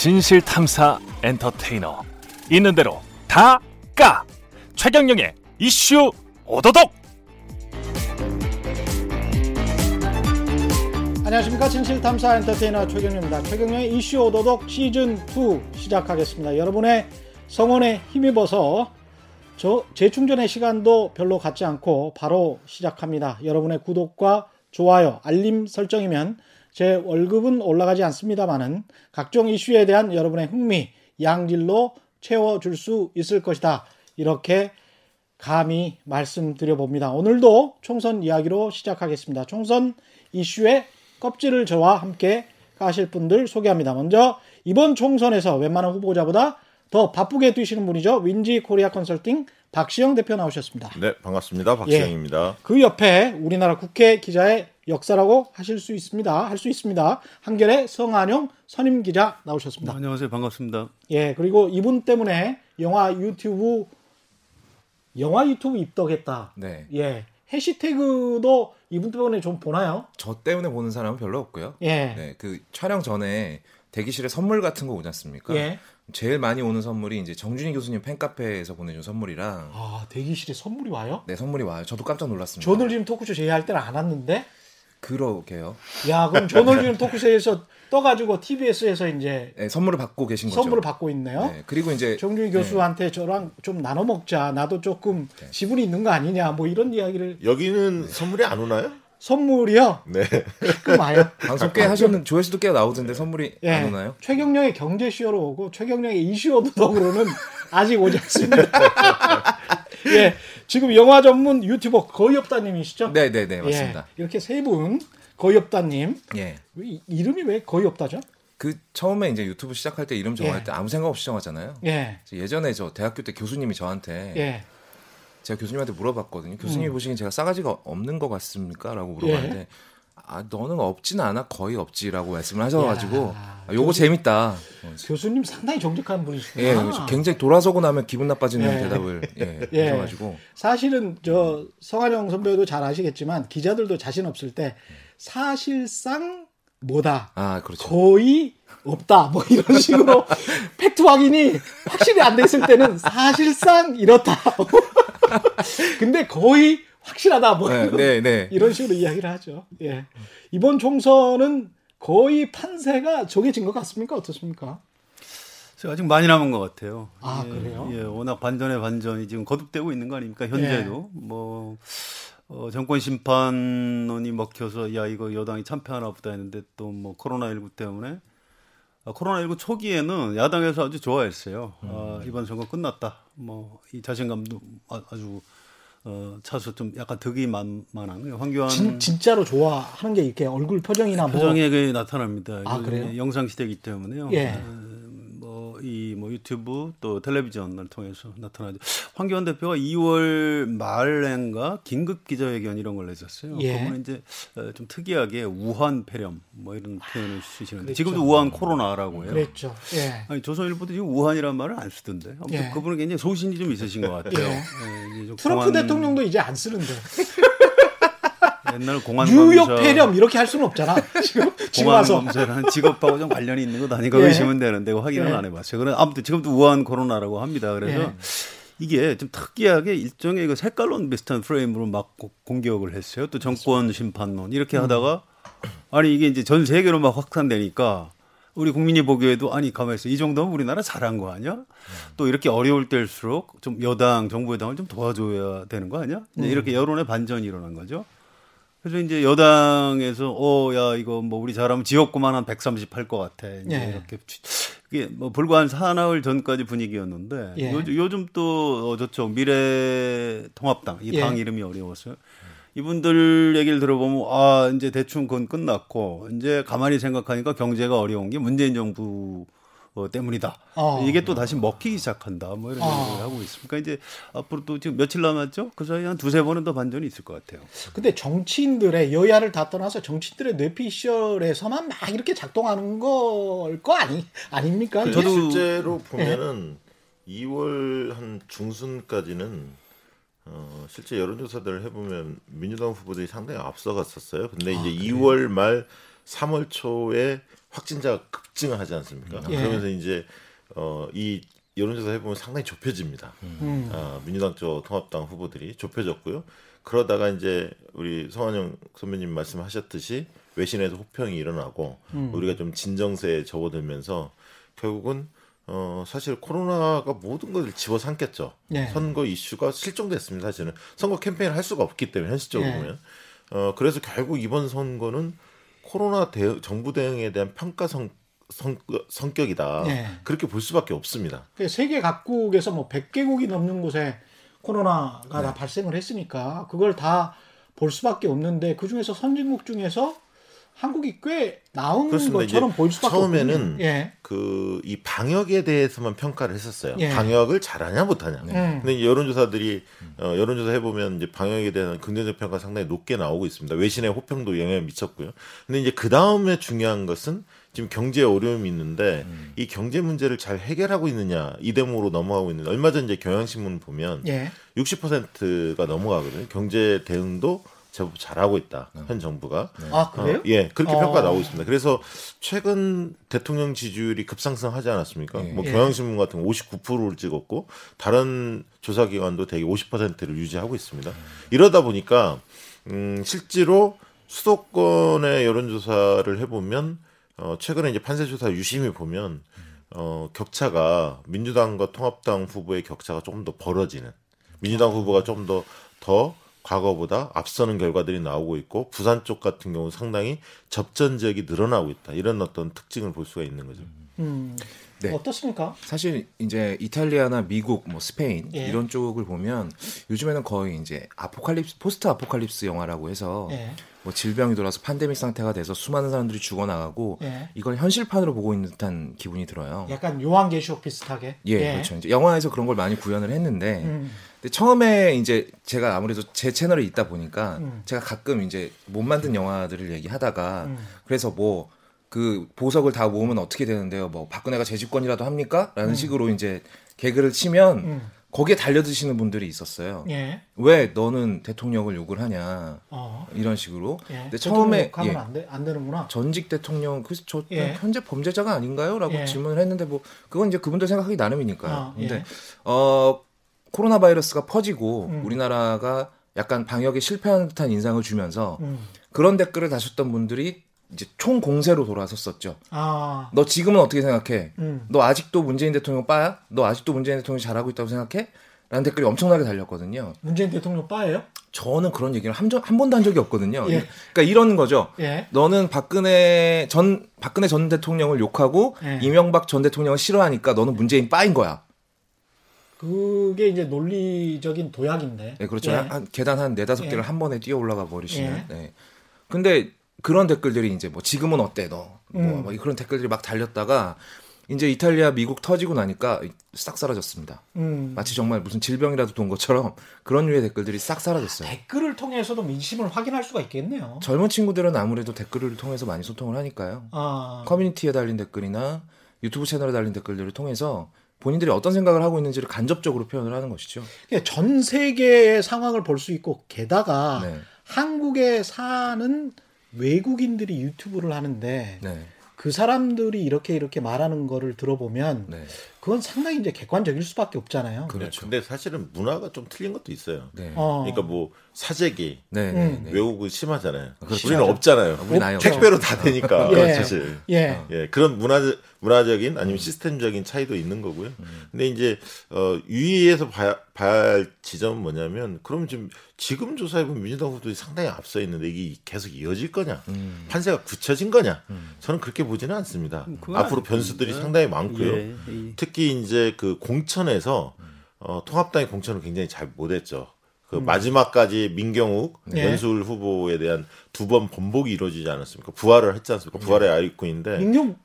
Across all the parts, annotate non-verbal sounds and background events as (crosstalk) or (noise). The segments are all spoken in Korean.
진실 탐사 엔터테이너 있는 대로 다 까 최경영의 이슈 오도독 안녕하십니까 진실 탐사 엔터테이너 최경영입니다. 최경영의 이슈 오도독 시즌 2 시작하겠습니다. 여러분의 성원에 힘입어서 저 재충전의 시간도 별로 갖지 않고 바로 시작합니다. 여러분의 구독과 좋아요, 알림 설정이면 제 월급은 올라가지 않습니다만은 각종 이슈에 대한 여러분의 흥미 양질로 채워줄 수 있을 것이다. 이렇게 감히 말씀드려 봅니다. 오늘도 총선 이야기로 시작하겠습니다. 총선 이슈의 껍질을 저와 함께 가실 분들 소개합니다. 먼저 이번 총선에서 웬만한 후보자보다 더 바쁘게 뛰시는 분이죠. 윈지 코리아 컨설팅 박시영 대표 나오셨습니다. 네, 반갑습니다. 박시영입니다. 예, 그 옆에 우리나라 국회 기자의 역사라고 하실 수 있습니다. 할 수 있습니다. 한결의 성한용 선임 기자 나오셨습니다. 안녕하세요. 반갑습니다. 예, 그리고 이분 때문에 영화 유튜브 영화 유튜브 입덕했다. 네. 예. 해시태그도 이분 때문에 좀 보나요? 저 때문에 보는 사람은 별로 없고요. 예. 네, 그 촬영 전에 대기실에 선물 같은 거 오지 않습니까? 예. 제일 많이 오는 선물이 이제 정준희 교수님 팬카페에서 보내준 선물이랑 아, 대기실에 선물이 와요? 네 선물이 와요. 저도 깜짝 놀랐습니다. 저널리즘 토크쇼 제의할 때는 안 왔는데? 그러게요. 야, 그럼 (laughs) 저널리즘 토크쇼에서 떠가지고 TBS에서 이제 네, 선물을 받고 계신 거죠. 선물을 받고 있네요. 네, 그리고 이제 정준희 교수한테 저랑 좀 나눠 먹자. 나도 조금 지분이 있는 거 아니냐. 뭐 이런 이야기를 여기는 선물이 안 오나요? 선물이요. 네. 가끔 와요. (laughs) 방송 꽤 하셨는 조회수도 꽤 나오던데 선물이 예. 안 오나요? 최경령의 경제쇼로 오고 최경령의 이슈오도덕으로는 아직 오지 않습니다. (laughs) 예, 지금 영화 전문 유튜버 거의 없다님이시죠? 네, 네, 네, 맞습니다. 예, 이렇게 세 분 거의 없다님 예. 이- 이름이 왜 거의 없다죠? 그 처음에 이제 유튜브 시작할 때 이름 정할 예. 때 아무 생각 없이 정하잖아요. 예, 예전에 저 대학교 때 교수님이 저한테 예, 제가 교수님한테 물어봤거든요. 교수님이 음. 보시기엔 제가 싸가지가 없는 것 같습니까? 라고 예. 물어봤는데 아 너는 없지는 않아 거의 없지라고 말씀을 하셔가지고 야, 아, 요거 재밌다. 어, 교수님 상당히 정직한 분이시구나. 예, 굉장히 돌아서고 나면 기분 나빠지는 예. 대답을 예, (laughs) 예. 하셔가지고 사실은 저 성한영 선배도 잘 아시겠지만 기자들도 자신 없을 때 사실상 뭐다. 아 그렇죠. 거의 없다. 뭐 이런 (laughs) 식으로 팩트 확인이 확실히 안 됐을 때는 사실상 이렇다. (laughs) 근데 거의 확실하다. 뭐 네, 이런, 네, 네. 이런 식으로 이야기를 하죠. 예. 이번 총선은 거의 판세가 정해진 것 같습니까? 어떻습니까? 제가 아직 많이 남은 것 같아요. 아, 예, 그래요? 예, 워낙 반전의 반전이 지금 거듭되고 있는 거 아닙니까? 현재도 예. 뭐 어, 정권 심판론이 먹혀서 야 이거 여당이 참패하나 보다 했는데 또 뭐 코로나 19 때문에 아, 코로나 19 초기에는 야당에서 아주 좋아했어요. 음. 아, 이번 선거 끝났다. 뭐 이 자신감도 아, 주 어, 차서 좀 약간 득이 만, 만한 황교안 진, 진짜로 좋아하는 게 이렇게 얼굴 표정이나 뭐 표정에 그 나타납니다. 아, 그래요? 영상 시대이기 때문에요. 예. 뭐 이 뭐 유튜브 또 텔레비전을 통해서 나타나죠. 황교안 대표가 2월 말엔가 긴급 기자회견 이런 걸 냈었어요. 예. 그러면 이제 어, 좀 특이하게 우한 폐렴 뭐 이런 표현을 쓰시는데 그랬죠. 지금도 우한 코로나라고 해요. 그랬죠. 예. 아니 조선일보도 지금 우한이란 말을 안 쓰던데. 아무튼 예. 그분은 굉장히 소신이 좀 있으신 것 같아요. 예. 예, 이제 좀 트럼프 공안- 대통령도 이제 안 쓰는데 옛날 공안 뉴욕 검사- 폐렴 이렇게 할 수는 없잖아. (laughs) 지금 지금 와서 하는 직업하고 좀 관련이 있는 것 아닌가 예. 의심은 되는데 그거 확인은 예. 안 해봤어요. 그래 아무튼 지금도 우한 코로나라고 합니다. 그래서 예. 이게 좀 특이하게 일종의 이거 색깔론 비슷한 프레임으로 막 고- 공격을 했어요. 또 정권 심판론 이렇게 음. 하다가 아니 이게 이제 전 세계로 막 확산되니까 우리 국민이 보기에도 아니 가만히 있어 이 정도면 우리나라 잘한 거 아니야? 또 이렇게 어려울 때일수록 좀 여당 정부 여당을 좀 도와줘야 되는 거 아니야? 음. 이렇게 여론의 반전이 일어난 거죠. 그래서 이제 여당에서 어 야 이거 뭐 우리 잘하면 지역구만 한 130할것 같아. 이제 예. 이렇게 취- 이게 뭐 불과 한 사나흘 전까지 분위기였는데 예. 요즘, 요즘 또 어, 저쪽 미래통합당 이 예. 당 이름이 어려웠어요. 이분들 얘기를 들어보면 아 이제 대충 그건 끝났고 이제 가만히 생각하니까 경제가 어려운 게 문재인 정부 어, 때문이다. 어. 이게 또 다시 먹히기 시작한다. 뭐 이런 어. 얘기를 하고 있습니다. 그러니까 이제 앞으로 또 지금 며칠 남았죠? 그 사이에 한 두세 번은 더 반전이 있을 것 같아요. 근데 정치인들의 여야를 다 떠나서 정치인들의 뇌피셜에서만 막 이렇게 작동하는 걸 거 아니 아닙니까? 저도? 실제로 보면은 2월 한 중순까지는 어, 실제 여론조사들을 해보면 민주당 후보들이 상당히 앞서갔었어요. 근데 이제 2월 말 3월 초에 확진자가 급증하지 않습니까? 예. 그러면서 이제 어, 이 여론조사 해보면 상당히 좁혀집니다. 음. 아, 민주당 쪽 통합당 후보들이 좁혀졌고요. 그러다가 이제 우리 성환영 선배님 말씀하셨듯이 외신에서 호평이 일어나고 음. 우리가 좀 진정세에 접어들면서 결국은 어 사실 코로나가 모든 것을 집어삼켰죠. 네. 선거 이슈가 실종됐습니다. 사실은 선거 캠페인을 할 수가 없기 때문에 현실적으로 네. 보면 어 그래서 결국 이번 선거는 코로나 대응, 정부 대응에 대한 평가 성, 성, 성격이다. 네. 그렇게 볼 수밖에 없습니다. 그 세계 각국에서 뭐 100개국이 넘는 곳에 코로나가 네. 다 발생을 했으니까 그걸 다 볼 수밖에 없는데 그 중에서 선진국 중에서 한국이 꽤 나온 그렇습니다. 것처럼 보일 수밖에 처음에는. 예. 그이 방역에 대해서만 평가를 했었어요. 예. 방역을 잘하냐 못하냐. 음. 근데 여론조사들이 어, 여론조사 해보면 이제 방역에 대한 긍정적 평가 상당히 높게 나오고 있습니다. 외신의 호평도 영향을 미쳤고요. 근데 이제 그 다음에 중요한 것은 지금 경제 어려움이 있는데 이 경제 문제를 잘 해결하고 있느냐 이 대목으로 넘어가고 있는데 얼마 전 이제 경향신문 보면 예. 60%가 넘어가거든요. 경제 대응도 제법 잘하고 있다. 현 정부가. 아 그래요? 어, 예, 그렇게 어. 평가 나오고 있습니다. 그래서 최근 대통령 지지율이 급상승하지 않았습니까? 예. 뭐 예. 경향신문 같은 거 59%를 찍었고 다른 조사 기관도 대개 50%를 유지하고 있습니다. 이러다 보니까 음, 실제로 수도권의 여론조사를 해보면 어, 최근에 이제 판세조사 유심히 보면 어, 격차가 민주당과 통합당 후보의 격차가 조금 더 벌어지는 민주당 후보가 좀 더더 과거보다 앞서는 결과들이 나오고 있고 부산 쪽 같은 경우 는 상당히 접전 지역이 늘어나고 있다 이런 어떤 특징을 볼 수가 있는 거죠. 음. 네. 어떻습니까? 사실 이제 이탈리아나 미국, 뭐 스페인 예. 이런 쪽을 보면 요즘에는 거의 이제 아포칼립스, 포스트 아포칼립스 영화라고 해서 예. 뭐 질병이 돌아서 팬데믹 상태가 돼서 수많은 사람들이 죽어나가고 예. 이걸 현실판으로 보고 있는 듯한 기분이 들어요. 약간 요한계시록 비슷하게. 예, 그렇죠. 이제 영화에서 그런 걸 많이 구현을 했는데, 음. 근데 처음에 이제 제가 아무래도 제 채널에 있다 보니까 음. 제가 가끔 이제 못 만든 영화들을 얘기하다가 음. 그래서 뭐 그 보석을 다 모으면 어떻게 되는데요? 뭐 박근혜가 재집권이라도 합니까? 라는 식으로 이제 개그를 치면 음. 거기에 달려드시는 분들이 있었어요. 예. 왜 너는 대통령을 욕을 하냐? 어. 이런 식으로. 예. 근데 처음에 예. 안, 돼, 안 되는구나. 전직 대통령 그저 예. 현재 범죄자가 아닌가요?라고 예. 질문을 했는데 뭐 그건 이제 그분들 생각하기 나름이니까요. 아, 예. 근데 어 코로나 바이러스가 퍼지고 음. 우리나라가 약간 방역에 실패한 듯한 인상을 주면서 음. 그런 댓글을 다셨던 분들이 이제 총 공세로 돌아섰었죠. 아. 너 지금은 어떻게 생각해? 음. 너 아직도 문재인 대통령 빠야? 너 아직도 문재인 대통령 이 잘하고 있다고 생각해? 라는 댓글이 엄청나게 달렸거든요. 문재인 대통령 빠예요? 저는 그런 얘기를 한, 적- 한 번도 한 적이 없거든요. 예. 그러니까 이런 거죠. 예. 너는 박근혜 전 박근혜 전 대통령을 욕하고 예. 이명박 전 대통령을 싫어하니까 너는 문재인 빠인 거야. 그게 이제 논리적인 도약인데. 네, 그렇죠. 예. 한 계단 한 네다섯 예. 개를 한 번에 뛰어 올라가 버리시는. 예. 네. 근데 그런 댓글들이 이제 뭐 지금은 어때 너? 뭐, 음. 뭐 그런 댓글들이 막 달렸다가 이제 이탈리아, 미국 터지고 나니까 싹 사라졌습니다. 음. 마치 정말 무슨 질병이라도 돈 것처럼 그런 류의 댓글들이 싹 사라졌어요. 댓글을 통해서도 민심을 확인할 수가 있겠네요. 젊은 친구들은 아무래도 댓글을 통해서 많이 소통을 하니까요. 아. 커뮤니티에 달린 댓글이나 유튜브 채널에 달린 댓글들을 통해서 본인들이 어떤 생각을 하고 있는지를 간접적으로 표현을 하는 것이죠. 그러니까 전 세계의 상황을 볼 수 있고 게다가 네. 한국에 사는 외국인들이 유튜브를 하는데 네. 그 사람들이 이렇게 이렇게 말하는 거를 들어보면 네. 그건 상당히 이제 객관적일 수밖에 없잖아요. 그렇죠. 근데 사실은 문화가 좀 틀린 것도 있어요. 네. 어. 그러니까 뭐 사재기 네. 네. 음. 네. 외국은 심하잖아요. 그렇죠. 우리는 없잖아요. 우리는 없죠. 택배로 다 되니까 예. 사실. 예. 예, 그런 문화 문화적인 아니면 시스템적인 차이도 있는 거고요. 근데 이제 어 유의해서 봐야, 봐야 할 지점은 뭐냐면 그럼 지금 지금 조사해 보면 민주당 후보들이 상당히 앞서 있는데 이게 계속 이어질 거냐? 음. 판세가 굳혀진 거냐? 저는 그렇게 보지는 않습니다. 그건 앞으로. 변수들이 상당히 많고요. 예, 예. 특히 이제 그 공천에서 어, 통합당이 공천을 굉장히 잘 못했죠. 그 마지막까지 민경욱 네. 연술 후보에 대한 두 번 번복이 이루어지지 않았습니까? 부활을 했지 않습니까? 부활의 아이콘인데 민경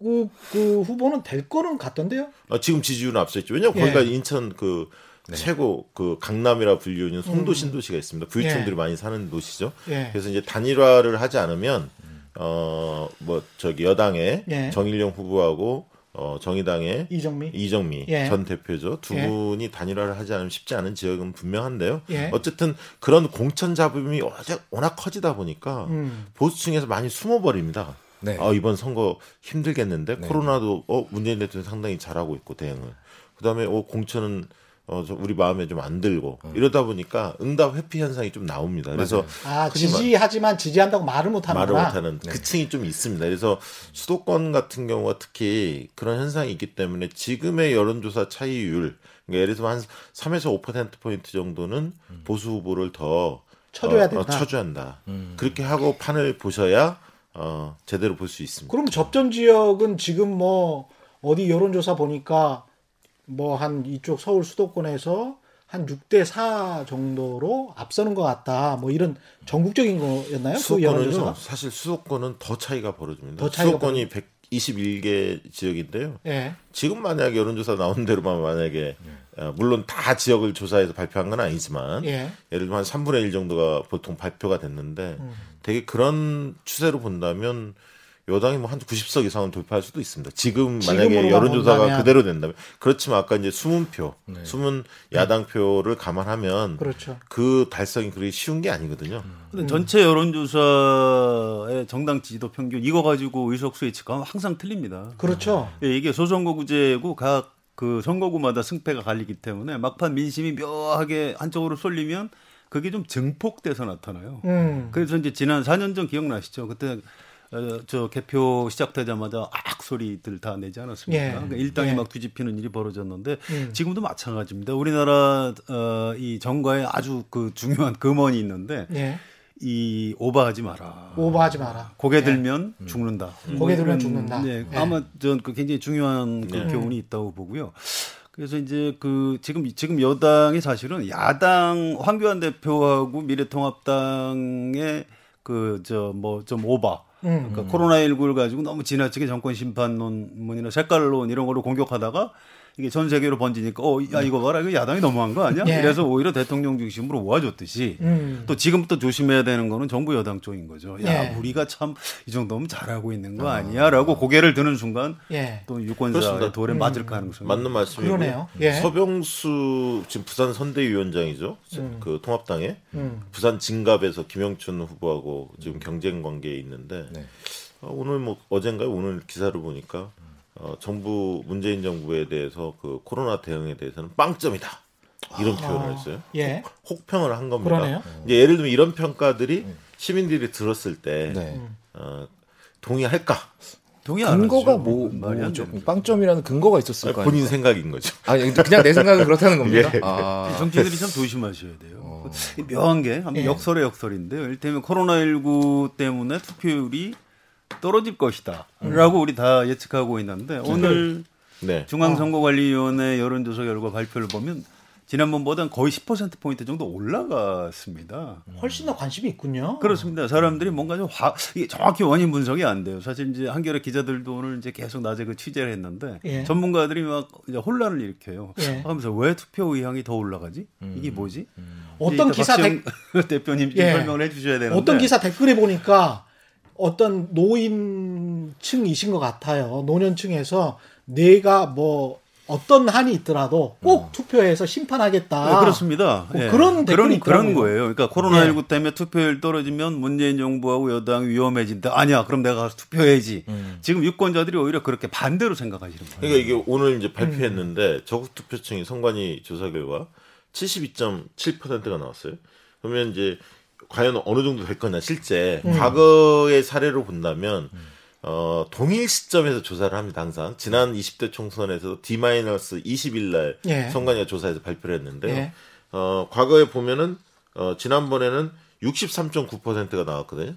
그, 그 후보는 될 거는 같던데요. 어, 지금 지지율은 앞서 있죠. 왜냐면 예. 거기가 인천 그 최고 그 강남이라 불리우는 송도 신도시가 있습니다. 부유층들이 예. 많이 사는 도시죠. 예. 그래서 이제 단일화를 하지 않으면 어 뭐 저기 여당의 예. 정일영 후보하고 어, 정의당의 이정미. 이정미 예. 전 대표죠. 두 예. 분이 단일화를 하지 않으면 쉽지 않은 지역은 분명한데요. 예. 어쨌든 그런 공천 잡음이 워낙, 워낙 커지다 보니까 음. 보수층에서 많이 숨어버립니다. 네. 아, 이번 선거 힘들겠는데 네. 코로나도 어 문재인 대통령 상당히 잘하고 있고 대응을. 그다음에 어 공천은 어, 저 우리 마음에 좀 안 들고 이러다 보니까 응답 회피 현상이 좀 나옵니다. 그래서 아, 지지하지만 지지한다고 말을 못 말을. 못하는 그 층이 좀 있습니다. 그래서 수도권 같은 경우가 특히 그런 현상이 있기 때문에 지금의 여론조사 차이율, 그러니까 예를 들면 한 3에서 5% 포인트 정도는 보수 후보를 더 쳐줘야 어, 된다. 어, 쳐줘야 한다. 그렇게 하고 판을 보셔야 어, 제대로 볼 수 있습니다. 그럼 접전 지역은 지금 뭐 어디 여론조사 보니까 뭐 한 이쪽 서울 수도권에서 한 6대 4 정도로 앞서는 것 같다. 뭐 이런 전국적인 거였나요? 그 수도권은요, 여론조사가? 사실 수도권은 더 차이가 벌어집니다. 더 차이가 수도권이 121개 지역인데요. 예. 지금 만약에 여론조사 나온 대로만 만약에 어, 물론 다 지역을 조사해서 발표한 건 아니지만 예. 예를 들면 한 3분의 1 정도가 보통 발표가 됐는데 음. 되게 그런 추세로 본다면 여당이 뭐 한 90석 이상은 돌파할 수도 있습니다. 지금 만약에 여론조사가 본다면. 그대로 된다면 그렇지만 아까 이제 숨은 표, 숨은 야당 표를 감안하면 그렇죠. 그 달성이 그렇게 쉬운 게 아니거든요. 근데 전체 여론조사의 정당 지지도 평균 이거 가지고 의석수 예측하면 항상 틀립니다. 그렇죠. 예, 이게 소선거구제고 각 그 선거구마다 승패가 갈리기 때문에 막판 민심이 묘하게 한쪽으로 쏠리면 그게 좀 증폭돼서 나타나요. 음. 그래서 이제 지난 4년 전 기억나시죠? 그때 어, 저 개표 시작되자마자 악 소리들 다 내지 않았습니까? 예. 그러니까 일당이 예. 막 뒤집히는 일이 벌어졌는데 음. 지금도 마찬가지입니다. 우리나라 어, 이 정가에 아주 그 중요한 금원이 있는데 예. 이 오버하지 마라. 오버하지 마라. 고개 들면 죽는다. 고개 들면 죽는다. 네, 예. 아마 전 그 굉장히 중요한 그 네. 교훈이 있다고 보고요. 그래서 이제 그 지금 지금 여당이 사실은 야당 황교안 대표하고 미래통합당의 그 저 뭐 좀 오바. 음. 그러니까 코로나19를 가지고 너무 지나치게 정권 심판론문이나 색깔론 이런 걸로 공격하다가 이게 전 세계로 번지니까 어, 야 이거 봐라 이거 야당이 너무한 거 아니야? 예. 그래서 오히려 대통령 중심으로 모아줬듯이 음. 또 지금부터 조심해야 되는 거는 정부 여당 쪽인 거죠. 야, 예. 우리가 참 이 정도면 잘하고 있는 거 아 니야라고 고개를 드는 순간 예. 또 유권자의. 돌에 맞을 가능성이 맞는 말씀이고요. 그러네요. 예. 서병수 지금 부산 선대위원장이죠. 그 통합당의 음. 부산 진갑에서 김영춘 후보하고 지금 경쟁 관계에 있는데 네. 어, 오늘 뭐 어젠가요? 오늘 기사를 보니까 어, 정부 문재인 정부에 대해서 그 코로나 대응에 대해서는 빵점이다. 이런 표현을 했어요. 예. 혹평을 한 겁니다. 그러네요. 이제 예를 들면 이런 평가들이 시민들이 들었을 때 네. 어, 동의할까? 동의 안 근거가 하죠. 뭐, 말이 안 뭐죠? 빵점이라는 근거가 있었을 거 아니에요? 본인 생각인 거죠. 아니 그냥 내 생각은 그렇다는 겁니다. (laughs) 예. 아, 정치인들이 참 조심하셔야 돼요. 이 묘한 게 한번 예. 역설의 역설인데요. 일테면 코로나 19 때문에 투표율이 떨어질 것이다 라고 우리 다 예측하고 있는데 오늘 네. 중앙선거관리위원회 여론조사 결과 발표를 보면 지난번보다는 거의 10% 포인트 정도 올라갔습니다. 훨씬 더 관심이 있군요. 그렇습니다. 사람들이 뭔가 좀 화, 이게 정확히 원인 분석이 안 돼요. 사실 이제 한겨레 기자들도 오늘 이제 계속 낮에 그 취재를 했는데 예. 전문가들이 막 이제 혼란을 일으켜요. 예. 하면서 왜 투표 의향이 더 올라가지? 이게 뭐지? 어떤 이제 기사 (laughs) 대 표님 좀 예. 설명을 해주셔야 되는데 어떤 기사 댓글에 보니까 어떤 노인층이신 것 같아요. 노년층에서 내가 뭐 어떤 한이 있더라도 꼭 투표해서 심판하겠다. 네, 그렇습니다. 뭐 예. 그런 댓글이 그런 그런. 거예요. 그러니까 코로나19 때문에 투표율 떨어지면 문재인 정부하고 여당이 위험해진다. 아니야, 그럼 내가 가서 투표해야지. 지금 유권자들이 오히려 그렇게 반대로 생각하시는 거예요. 그러니까 이게 오늘 이제 발표했는데 저국 투표청이 선관위 조사 결과 72.7%가 나왔어요. 그러면 이제 과연 어느 정도 될 거냐 실제 과거의 사례로 본다면 어 동일 시점에서 조사를 합니다 항상 지난 20대 총선에서 D-20일 날 예. 선관위가 조사해서 발표를 했는데요. 예. 어 과거에 보면은 어 지난번에는 63.9%가 나왔거든요.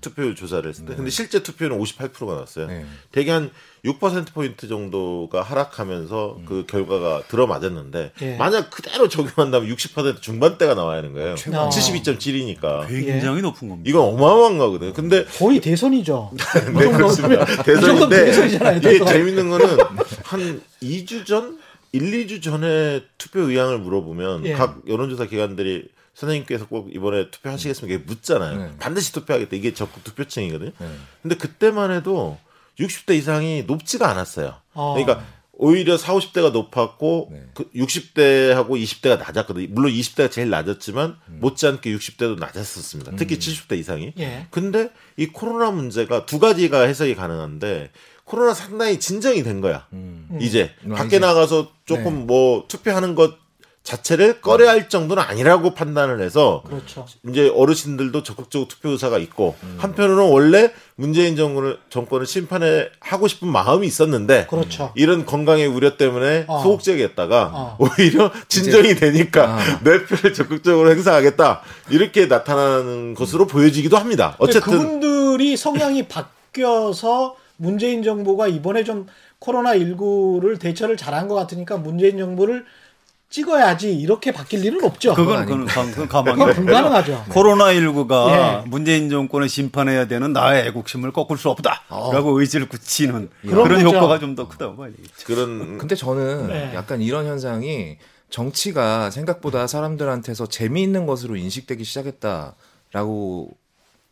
투표율 조사를 했을 때. 근데 실제 투표율은 58%가 나왔어요. 네. 대개 한 6%포인트 정도가 하락하면서 그 결과가 들어맞았는데, 예. 만약 그대로 적용한다면 60% 중반대가 나와야 하는 거예요. 최고. 72.7이니까. 굉장히 높은 겁니다. 이건 어마어마한 거거든요. 근데 거의 대선이죠. (laughs) 네, 그렇습니다. 대선인데 대선이잖아요. 이게. 재밌는 거는 한 2주 전, 1, 2주 전에 투표 의향을 물어보면 예. 각 여론조사 기관들이 선생님께서 꼭 이번에 투표하시겠습니까? 묻잖아요. 네. 반드시 투표하겠다. 이게 적극 투표층이거든요. 네. 근데 그때만 해도 60대 이상이 높지가 않았어요. 어. 그러니까 오히려 40, 50대가 높았고 네. 그 60대하고 20대가 낮았거든요. 물론 20대가 제일 낮았지만 못지않게 60대도 낮았었습니다. 특히 70대 이상이. 예. 근데 이 코로나 문제가 두 가지가 해석이 가능한데 코로나 상당히 진정이 된 거야. 음. 이제 음, 밖에. 나가서 조금 네. 뭐 투표하는 것 자체를 꺼려 할 정도는 아니라고 판단을 해서 그렇죠. 이제 어르신들도 적극적으로 투표 의사가 있고 음. 한편으로는 원래 문재인 정권을 정권을 심판해 하고 싶은 마음이 있었는데 그렇죠. 이런 건강의 우려 때문에 어. 소극적이었다가 어. 오히려 진정이 되니까 아. 내 표를 적극적으로 행사하겠다 이렇게 나타나는 것으로 보여지기도 합니다. 어쨌든 그분들이 성향이 바뀌어서 문재인 정부가 이번에 좀 코로나 19를 대처를 잘한 것 같으니까 문재인 정부를 찍어야지 이렇게 바뀔 일은 없죠. 그건 그건 가- 그건 가망이 그건 불가능하죠. 코로나 19가 예. 문재인 정권을 심판해야 되는 나의 애국심을 꺾을 수 없다라고 의지를 굳히는 그런 그런 거죠. 효과가 좀 더 크다고 봐야겠죠. 그런 근데 저는 네. 약간 이런 현상이 정치가 생각보다 사람들한테서 재미있는 것으로 인식되기 시작했다라고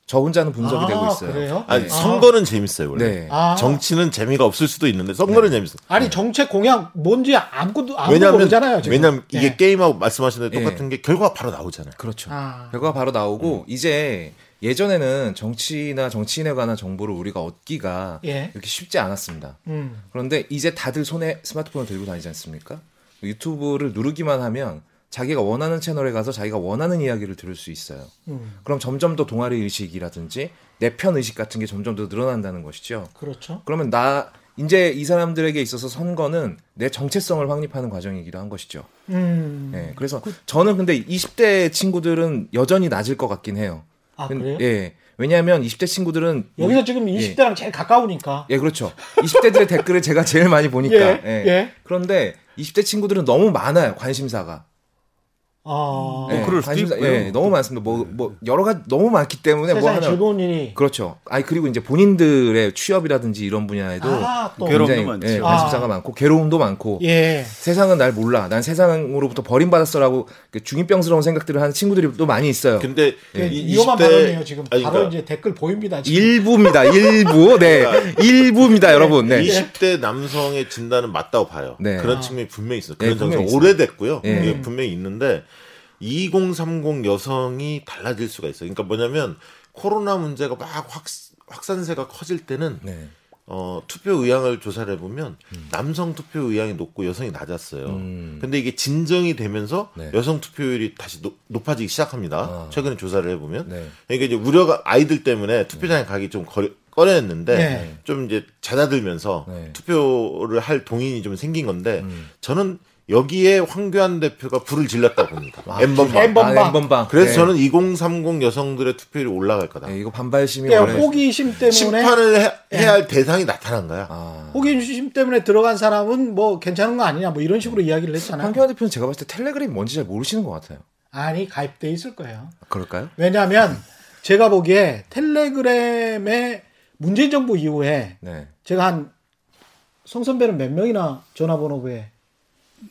저 혼자는 분석이 아, 되고 있어요. 그래요? 아니 네. 선거는 재밌어요 원래. 네. 아. 정치는 재미가 없을 수도 있는데 선거는 재밌어. 아니 정책 공약 뭔지 아무것도 아무도 왜냐하면 모르잖아요. 지금. 왜냐하면 이게 예. 게임하고 말씀하신 데 예. 똑같은 게 결과가 바로 나오잖아요. 그렇죠. 아. 결과가 바로 나오고 이제 예전에는 정치나 정치인에 관한 정보를 우리가 얻기가 예. 이렇게 쉽지 않았습니다. 음. 그런데 이제 다들 손에 스마트폰을 들고 다니지 않습니까? 유튜브를 누르기만 하면 자기가 원하는 채널에 가서 자기가 원하는 이야기를 들을 수 있어요. 음. 그럼 점점 더 동아리 의식이라든지 내 편 의식 같은 게 점점 더 늘어난다는 것이죠. 그렇죠. 그러면 나 이제 이 사람들에게 있어서 선거는 내 정체성을 확립하는 과정이기도 한 것이죠. 음. 예. 그래서 저는 근데 20대 친구들은 여전히 낮을 것 같긴 해요. 아 근- 그래요? 예. 왜냐하면 20대 친구들은 여기서 지금 예. 20대랑 제일 가까우니까. 예, 그렇죠. 20대들의 (laughs) 댓글을 제가 제일 많이 보니까. (laughs) 예, 예. 예. 그런데 20대 친구들은 너무 많아요, 관심사가. 아. 예, 그럴 수도 있고요. 예, 너무 많습니다. 뭐, 뭐, 여러 가지 너무 많기 때문에 뭐 세상에 하나. 즐거운 일이. 그렇죠. 아니, 그리고 이제 본인들의 취업이라든지 이런 분야에도 아, 굉장히 많죠. 예, 관심사가 아. 많고, 괴로움도 많고, 예. 세상은 날 몰라. 난 세상으로부터 버림받았어라고 그 중이병스러운 생각들을 하는 친구들이 또 많이 있어요. 근데 그이 위험한 20대 발언이에요 지금. 아니, 바로 그러니까 이제 댓글 보입니다. 지금. 일부입니다. 일부. 네. (laughs) 일부입니다, 여러분. 네. 20대 남성의 진단은 맞다고 봐요. 네. 그런 아. 측면이 분명히 있어요. 네, 그런 정성 있어요. 오래됐고요. 예. 분명히 있는데 2030 여성이 달라질 수가 있어요. 그러니까 뭐냐면 코로나 문제가 막 확, 확산세가 커질 때는 네. 어, 투표 의향을 조사를 해보면 남성 투표 의향이 높고 여성이 낮았어요. 음. 근데 이게 진정이 되면서 네. 여성 투표율이 다시 높, 높아지기 시작합니다. 아. 최근에 조사를 해보면. 네. 그러니까 이제 우려가 아이들 때문에 투표장에 가기 좀 거려, 꺼려했는데 네. 좀 이제 잦아들면서 네. 투표를 할 동인이 좀 생긴 건데 음. 저는 여기에 황교안 대표가 불을 질렀다고 봅니다. 엠번방. 엠번방. 아. 그래서 네. 저는 2030 여성들의 투표율이 올라갈 거다. 네, 이거 반발심이 오래- 호기심 때문에 심판을 해, 해야 할 대상이 나타난 거야. 아. 호기심 때문에 들어간 사람은 뭐 괜찮은 거 아니냐 뭐 이런 식으로 이야기를 했잖아요. 황교안 대표는 제가 봤을 때 텔레그램이 뭔지 잘 모르시는 것 같아요. 아니 가입돼 있을 거예요. 그럴까요? 왜냐하면 제가 보기에 텔레그램의 문재인 정부 이후에 네. 제가 한 성선배는 몇 명이나 전화번호부에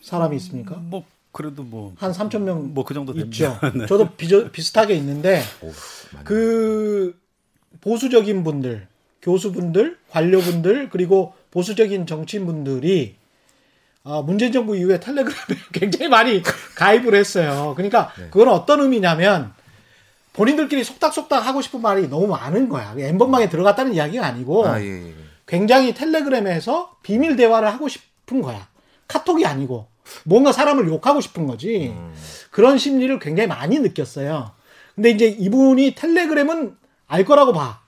사람이 있습니까? 뭐 그래도 뭐 한 3천 명 뭐 그 정도 있죠. 됩니다. (laughs) 네. 저도 비저, 비슷하게 있는데 오. 그 보수적인 분들, 교수분들, 관료분들 그리고 보수적인 정치인분들이 아, 문재인 정부 이후에 텔레그램에 (laughs) 굉장히 많이 가입을 했어요. 그러니까 네. 그건 어떤 의미냐면 본인들끼리 속닥속닥 하고 싶은 말이 너무 많은 거야. 엠번방에 들어갔다는 이야기가 아니고 아, 예, 예. 굉장히 텔레그램에서 비밀 대화를 하고 싶은 거야. 카톡이 아니고 뭔가 사람을 욕하고 싶은 거지. 음. 그런 심리를 굉장히 많이 느꼈어요. 근데 이제 이분이 텔레그램은 알 거라고 봐.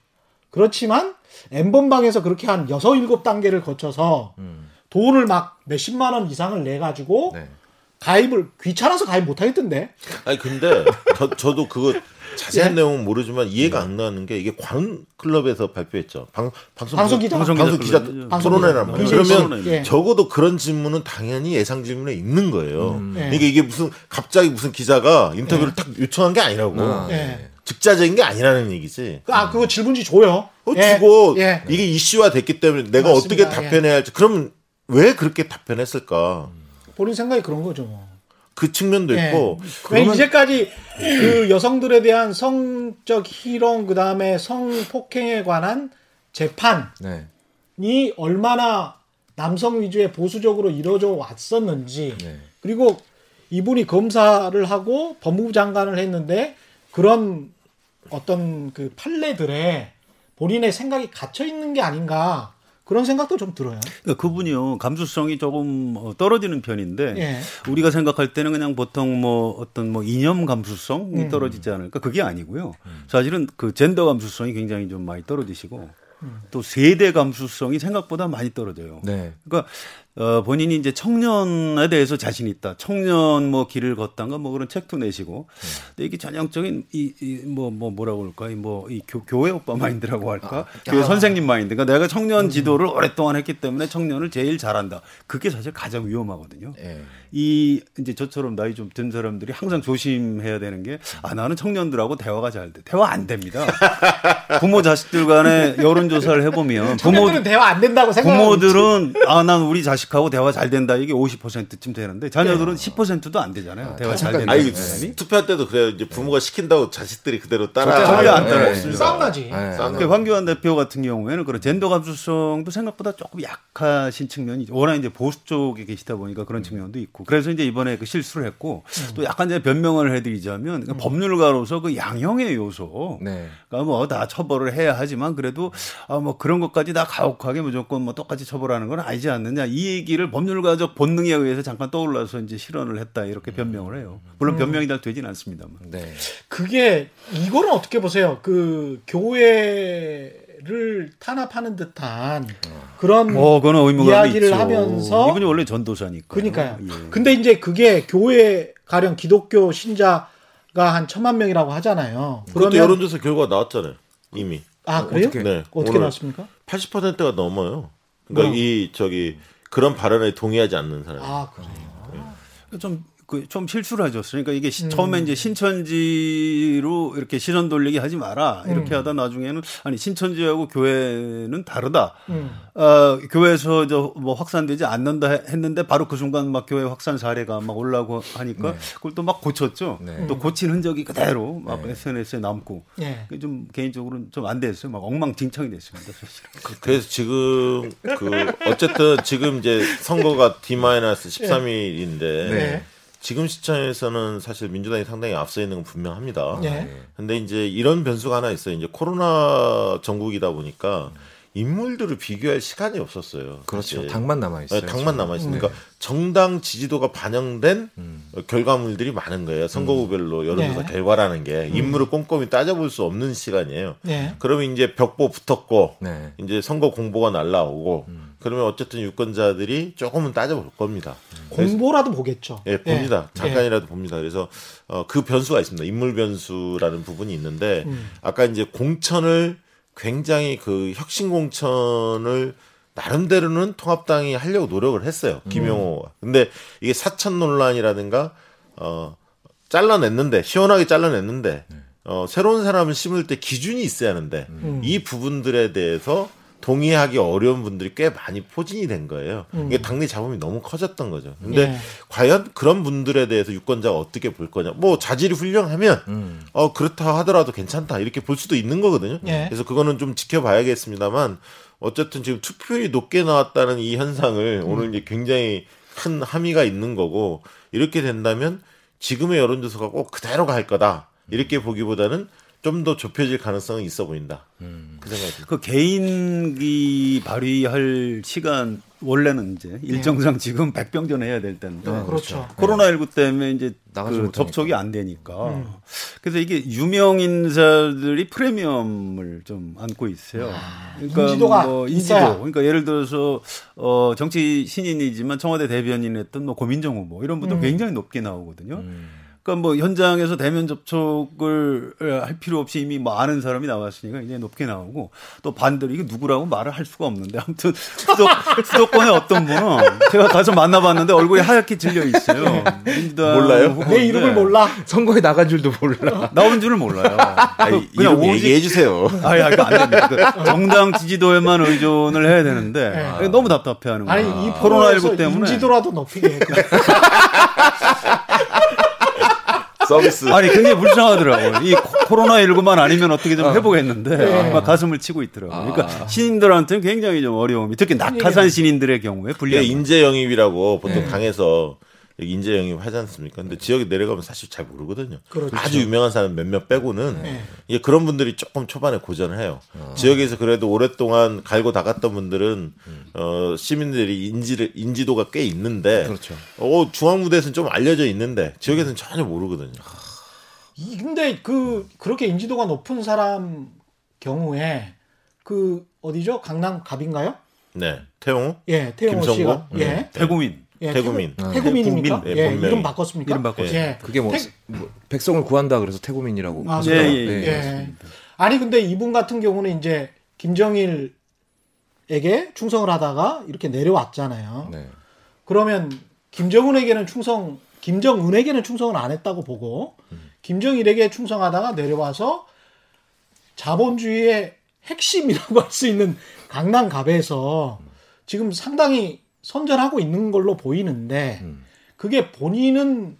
그렇지만 엠번방에서 그렇게 한 여섯 일곱 단계를 거쳐서 음. 돈을 막 몇십만 원 이상을 내 가지고 네. 가입을 귀찮아서 가입 못 하겠던데. 아니 근데 저, 저도 그거 자세한 예. 내용은 모르지만 이해가 안 나는 게 이게 관 클럽에서 발표했죠. 방, 방송 방송 기자. 방송, 방송 기자 토론회란. 말이에요. 그러면. 예. 적어도 그런 질문은 당연히 예상 질문에 있는 거예요. 음. 예. 그러니까 이게 무슨 갑자기 무슨 기자가 인터뷰를 예. 딱 요청한 게 아니라고 아, 예. 즉자적인 게 아니라는 얘기지. 아, 그거 질문지 줘요. 그거 예. 주고 예. 이게 이슈화 됐기 때문에 내가 맞습니다. 어떻게 답변해야 할지 그럼 왜 그렇게 답변했을까? 본인 생각이 그런 거죠, 뭐. 그 측면도 예. 있고 왜 그러면 이제까지 그 여성들에 대한 성적 희롱 그 다음에 성폭행에 관한 재판이 네. 얼마나 남성 위주의 보수적으로 이루어져 왔었는지 네. 그리고 이분이 검사를 하고 법무부 장관을 했는데 그런 어떤 그 판례들에 본인의 생각이 갇혀 있는 게 아닌가 그런 생각도 좀 들어요. 그러니까 그분이요 감수성이 조금 어, 떨어지는 편인데 예. 우리가 생각할 때는 그냥 보통 뭐 어떤 뭐 이념 감수성이 음. 떨어지지 않을까 그게 아니고요. 사실은 그 젠더 감수성이 굉장히 좀 많이 떨어지시고 음. 또 세대 감수성이 생각보다 많이 떨어져요. 네. 그러니까 어, 본인이 이제 청년에 대해서 자신 있다. 청년 뭐 길을 걷다가 뭐 그런 책도 내시고. 근데 이게 전형적인 이뭐뭐 뭐 뭐라고 그럴까? 이 뭐 이 교회 오빠 마인드라고 할까? 교회 선생님 마인드. 그러니까 내가 청년 지도를 오랫동안 했기 때문에 청년을 제일 잘한다. 그게 사실 가장 위험하거든요. 예. 이 이제 저처럼 나이 좀 든 사람들이 항상 조심해야 되는 게 아 나는 청년들하고 대화가 잘 돼. 대화 안 됩니다. (laughs) 부모 자식들 간에 여론 조사를 해 보면 부모 청년들은 대화 안 된다고 있지. 부모들은 아 난 우리 자식하고 대화 잘 된다 이게 50%쯤 되는데 자녀들은 10%도 안 되잖아요. 대화 잘 된다. 아니. 투표할 때도 그래요. 이제 부모가 시킨다고 자식들이 그대로 따라. 절대 안 따라요. 없습니다. 싸움 나지. 황교안 대표 같은 경우에는 그런 젠더 감수성도 생각보다 조금 약하신 측면이 워낙 이제 보수 쪽에 계시다 보니까 그런 측면도 있고 그래서 이제 이번에 그 실수를 했고 또 약간 이제 변명을 해드리자면 그 법률가로서 그 양형의 요소 네. 그러니까 뭐 다 처벌을 해야 하지만 그래도 아 뭐 그런 것까지 다 가혹하게 무조건 뭐 똑같이 처벌하는 건 아니지 않느냐 이 얘기를 법률가적 본능에 의해서 잠깐 떠올라서 이제 실언을 했다 이렇게 변명을 해요. 물론 변명이 다 되진 않습니다만. 네. 그게 이거는 어떻게 보세요? 그 교회 를 탄압하는 듯한 그런 어, 그거는 의무감이 이야기를 있죠. 하면서 이분이 원래 전도사니까. 그러니까요. 예. 근데 이제 그게 교회 가령 기독교 신자가 한 천만 명이라고 하잖아요. 그것도 그러면 여론조사 결과 나왔잖아요. 이미. 아 그래요? 어떻게? 네. 어떻게 오늘 나왔습니까? 80%가 넘어요. 그러니까 뭐? 이 저기 그런 발언에 동의하지 않는 사람. 아 그래요. 좀, 그, 좀 실수를 하죠. 그러니까 이게 음. 시- 처음에 이제 신천지로 이렇게 시선 돌리기 하지 마라. 이렇게 음. 하다 나중에는, 아니, 신천지하고 교회는 다르다. 음. 어, 교회에서 저 뭐 확산되지 않는다 해- 했는데 바로 그 순간 막 교회 확산 사례가 막 올라오고 하니까 그걸 또 막 고쳤죠. 네. 또 고친 흔적이 그대로 막 SNS에 남고. 예. 그게 좀 개인적으로는 좀 안 됐어요. 막 엉망진창이 됐습니다. 사실. 그래서 지금 그 어쨌든 지금 이제 선거가 D-13일인데 네. 지금 시점에서는 사실 민주당이 상당히 앞서 있는 건 분명합니다. 네. 근데 이제 이런 변수가 하나 있어요. 이제 코로나 전국이다 보니까 인물들을 비교할 시간이 없었어요. 그렇죠. 사실. 당만 남아 있어요. 네, 당만 남아 있으니까 정당 지지도가 반영된 어, 결과물들이 많은 거예요. 선거구별로 여론조사 네. 결과라는 게 인물을 꼼꼼히 따져볼 수 없는 시간이에요. 예. 그러면 이제 벽보 붙었고 네. 이제 선거 공보가 날라오고 그러면 어쨌든 유권자들이 조금은 따져볼 겁니다. 공보라도 보겠죠. 예, 봅니다. 예. 잠깐이라도 봅니다. 그래서 어, 그 변수가 있습니다. 인물 변수라는 부분이 있는데 음. 아까 이제 공천을 굉장히 그 혁신 공천을 나름대로는 통합당이 하려고 노력을 했어요. 김용호가. 근데 이게 사천 논란이라든가 어 잘라냈는데 시원하게 잘라냈는데 어 새로운 사람을 심을 때 기준이 있어야 하는데 음. 이 부분들에 대해서 동의하기 어려운 분들이 꽤 많이 포진이 된 거예요. 이게 당내 잡음이 너무 커졌던 거죠. 근데 음. 예. 과연 그런 분들에 대해서 유권자가 어떻게 볼 거냐. 뭐 자질이 훌륭하면 음. 어 그렇다 하더라도 괜찮다 이렇게 볼 수도 있는 거거든요. 예. 그래서 그거는 좀 지켜봐야겠습니다만 어쨌든 지금 투표율이 높게 나왔다는 이 현상을 음. 오늘 이제 굉장히 큰 함의가 있는 거고 이렇게 된다면 지금의 여론조사가 꼭 그대로 갈 거다 이렇게 보기보다는 좀 더 좁혀질 가능성은 있어 보인다. 그 생각이 듭니다. 그 개인기 발휘할 시간 원래는 이제 일정상 지금 백병전 해야 될 텐데 그렇죠. 코로나 19 때문에 이제 그. 접촉이 안 되니까 음. 그래서 이게 유명 인사들이 프리미엄을 좀 안고 있어요. 그러니까 아, 인지도가 뭐 있어야. 인지도. 그러니까 예를 들어서 어 정치 신인이지만 청와대 대변인했던 뭐 고민정 후보 이런 음. 분들 굉장히 높게 나오거든요. 그러니까 뭐 현장에서 대면 접촉을 할 필요 없이 이미 뭐 아는 사람이 나왔으니까 이제 높게 나오고 또 반대로 이게 누구라고 말을 할 수가 없는데 아무튼 수도, (laughs) 수도권의 어떤 분은 제가 가서 만나봤는데 얼굴이 하얗게 질려 있어요. 민주당 몰라요? 내 이름을 몰라. 선거에 나간 줄도 몰라. 나온 줄을 몰라요. 아니, 그냥 이름 오직- 얘기해 주세요. 아니, 아니, 그거 안 됩니다. 그 정당 지지도에만 의존을 해야 되는데 너무 답답해하는 아니 거예요. 이 코로나19 프로에서 때문에 인지도라도 높이게 해. (laughs) 서비스. 아니 굉장히 불쌍하더라고요. 이 코로나 19만 아니면 어떻게 좀 해보겠는데 네. 막 가슴을 치고 있더라고요. 아. 그러니까 신인들한테는 굉장히 좀 어려움이 특히 낙하산 신인들의 경우에 불리한 인재 영입이라고 보통 네. 당에서 여기 인재 영입 하지 않습니까? 근데 지역에 내려가면 사실 잘 모르거든요. 그렇죠. 아주 유명한 사람 몇몇 빼고는 네. 이게 그런 분들이 조금 초반에 고전을 해요. 지역에서 그래도 오랫동안 갈고 닦았던 분들은 어, 시민들이 인지를 인지도가 꽤 있는데 그렇죠. 어, 중앙 무대에서는 좀 알려져 있는데 지역에서는 전혀 모르거든요. 이- 근데 그 그렇게 인지도가 높은 사람 경우에 그 어디죠? 강남 갑인가요? 네, 태용호, 예, 태영호 김성고? 씨가 음. 예. 태구민. 예, 태구민. 태구, 태구민입니까? 태구민. 예, 예, 본명이. 이름 바꿨습니까? 이름 바꿨어요. 예. 그게 뭐, 태- 뭐 백성을 구한다 그래서 태구민이라고. 아, 예, 그래요? 예, 예. 예. 아니 근데 이분 같은 경우는 이제 김정일에게 충성을 하다가 이렇게 내려왔잖아요. 네. 그러면 김정은에게는 충성, 김정은에게는 충성을 안 했다고 보고 김정일에게 충성하다가 내려와서 자본주의의 핵심이라고 (laughs) 할 수 있는 강남갑에서 지금 상당히 선전하고 있는 걸로 보이는데 음. 그게 본인은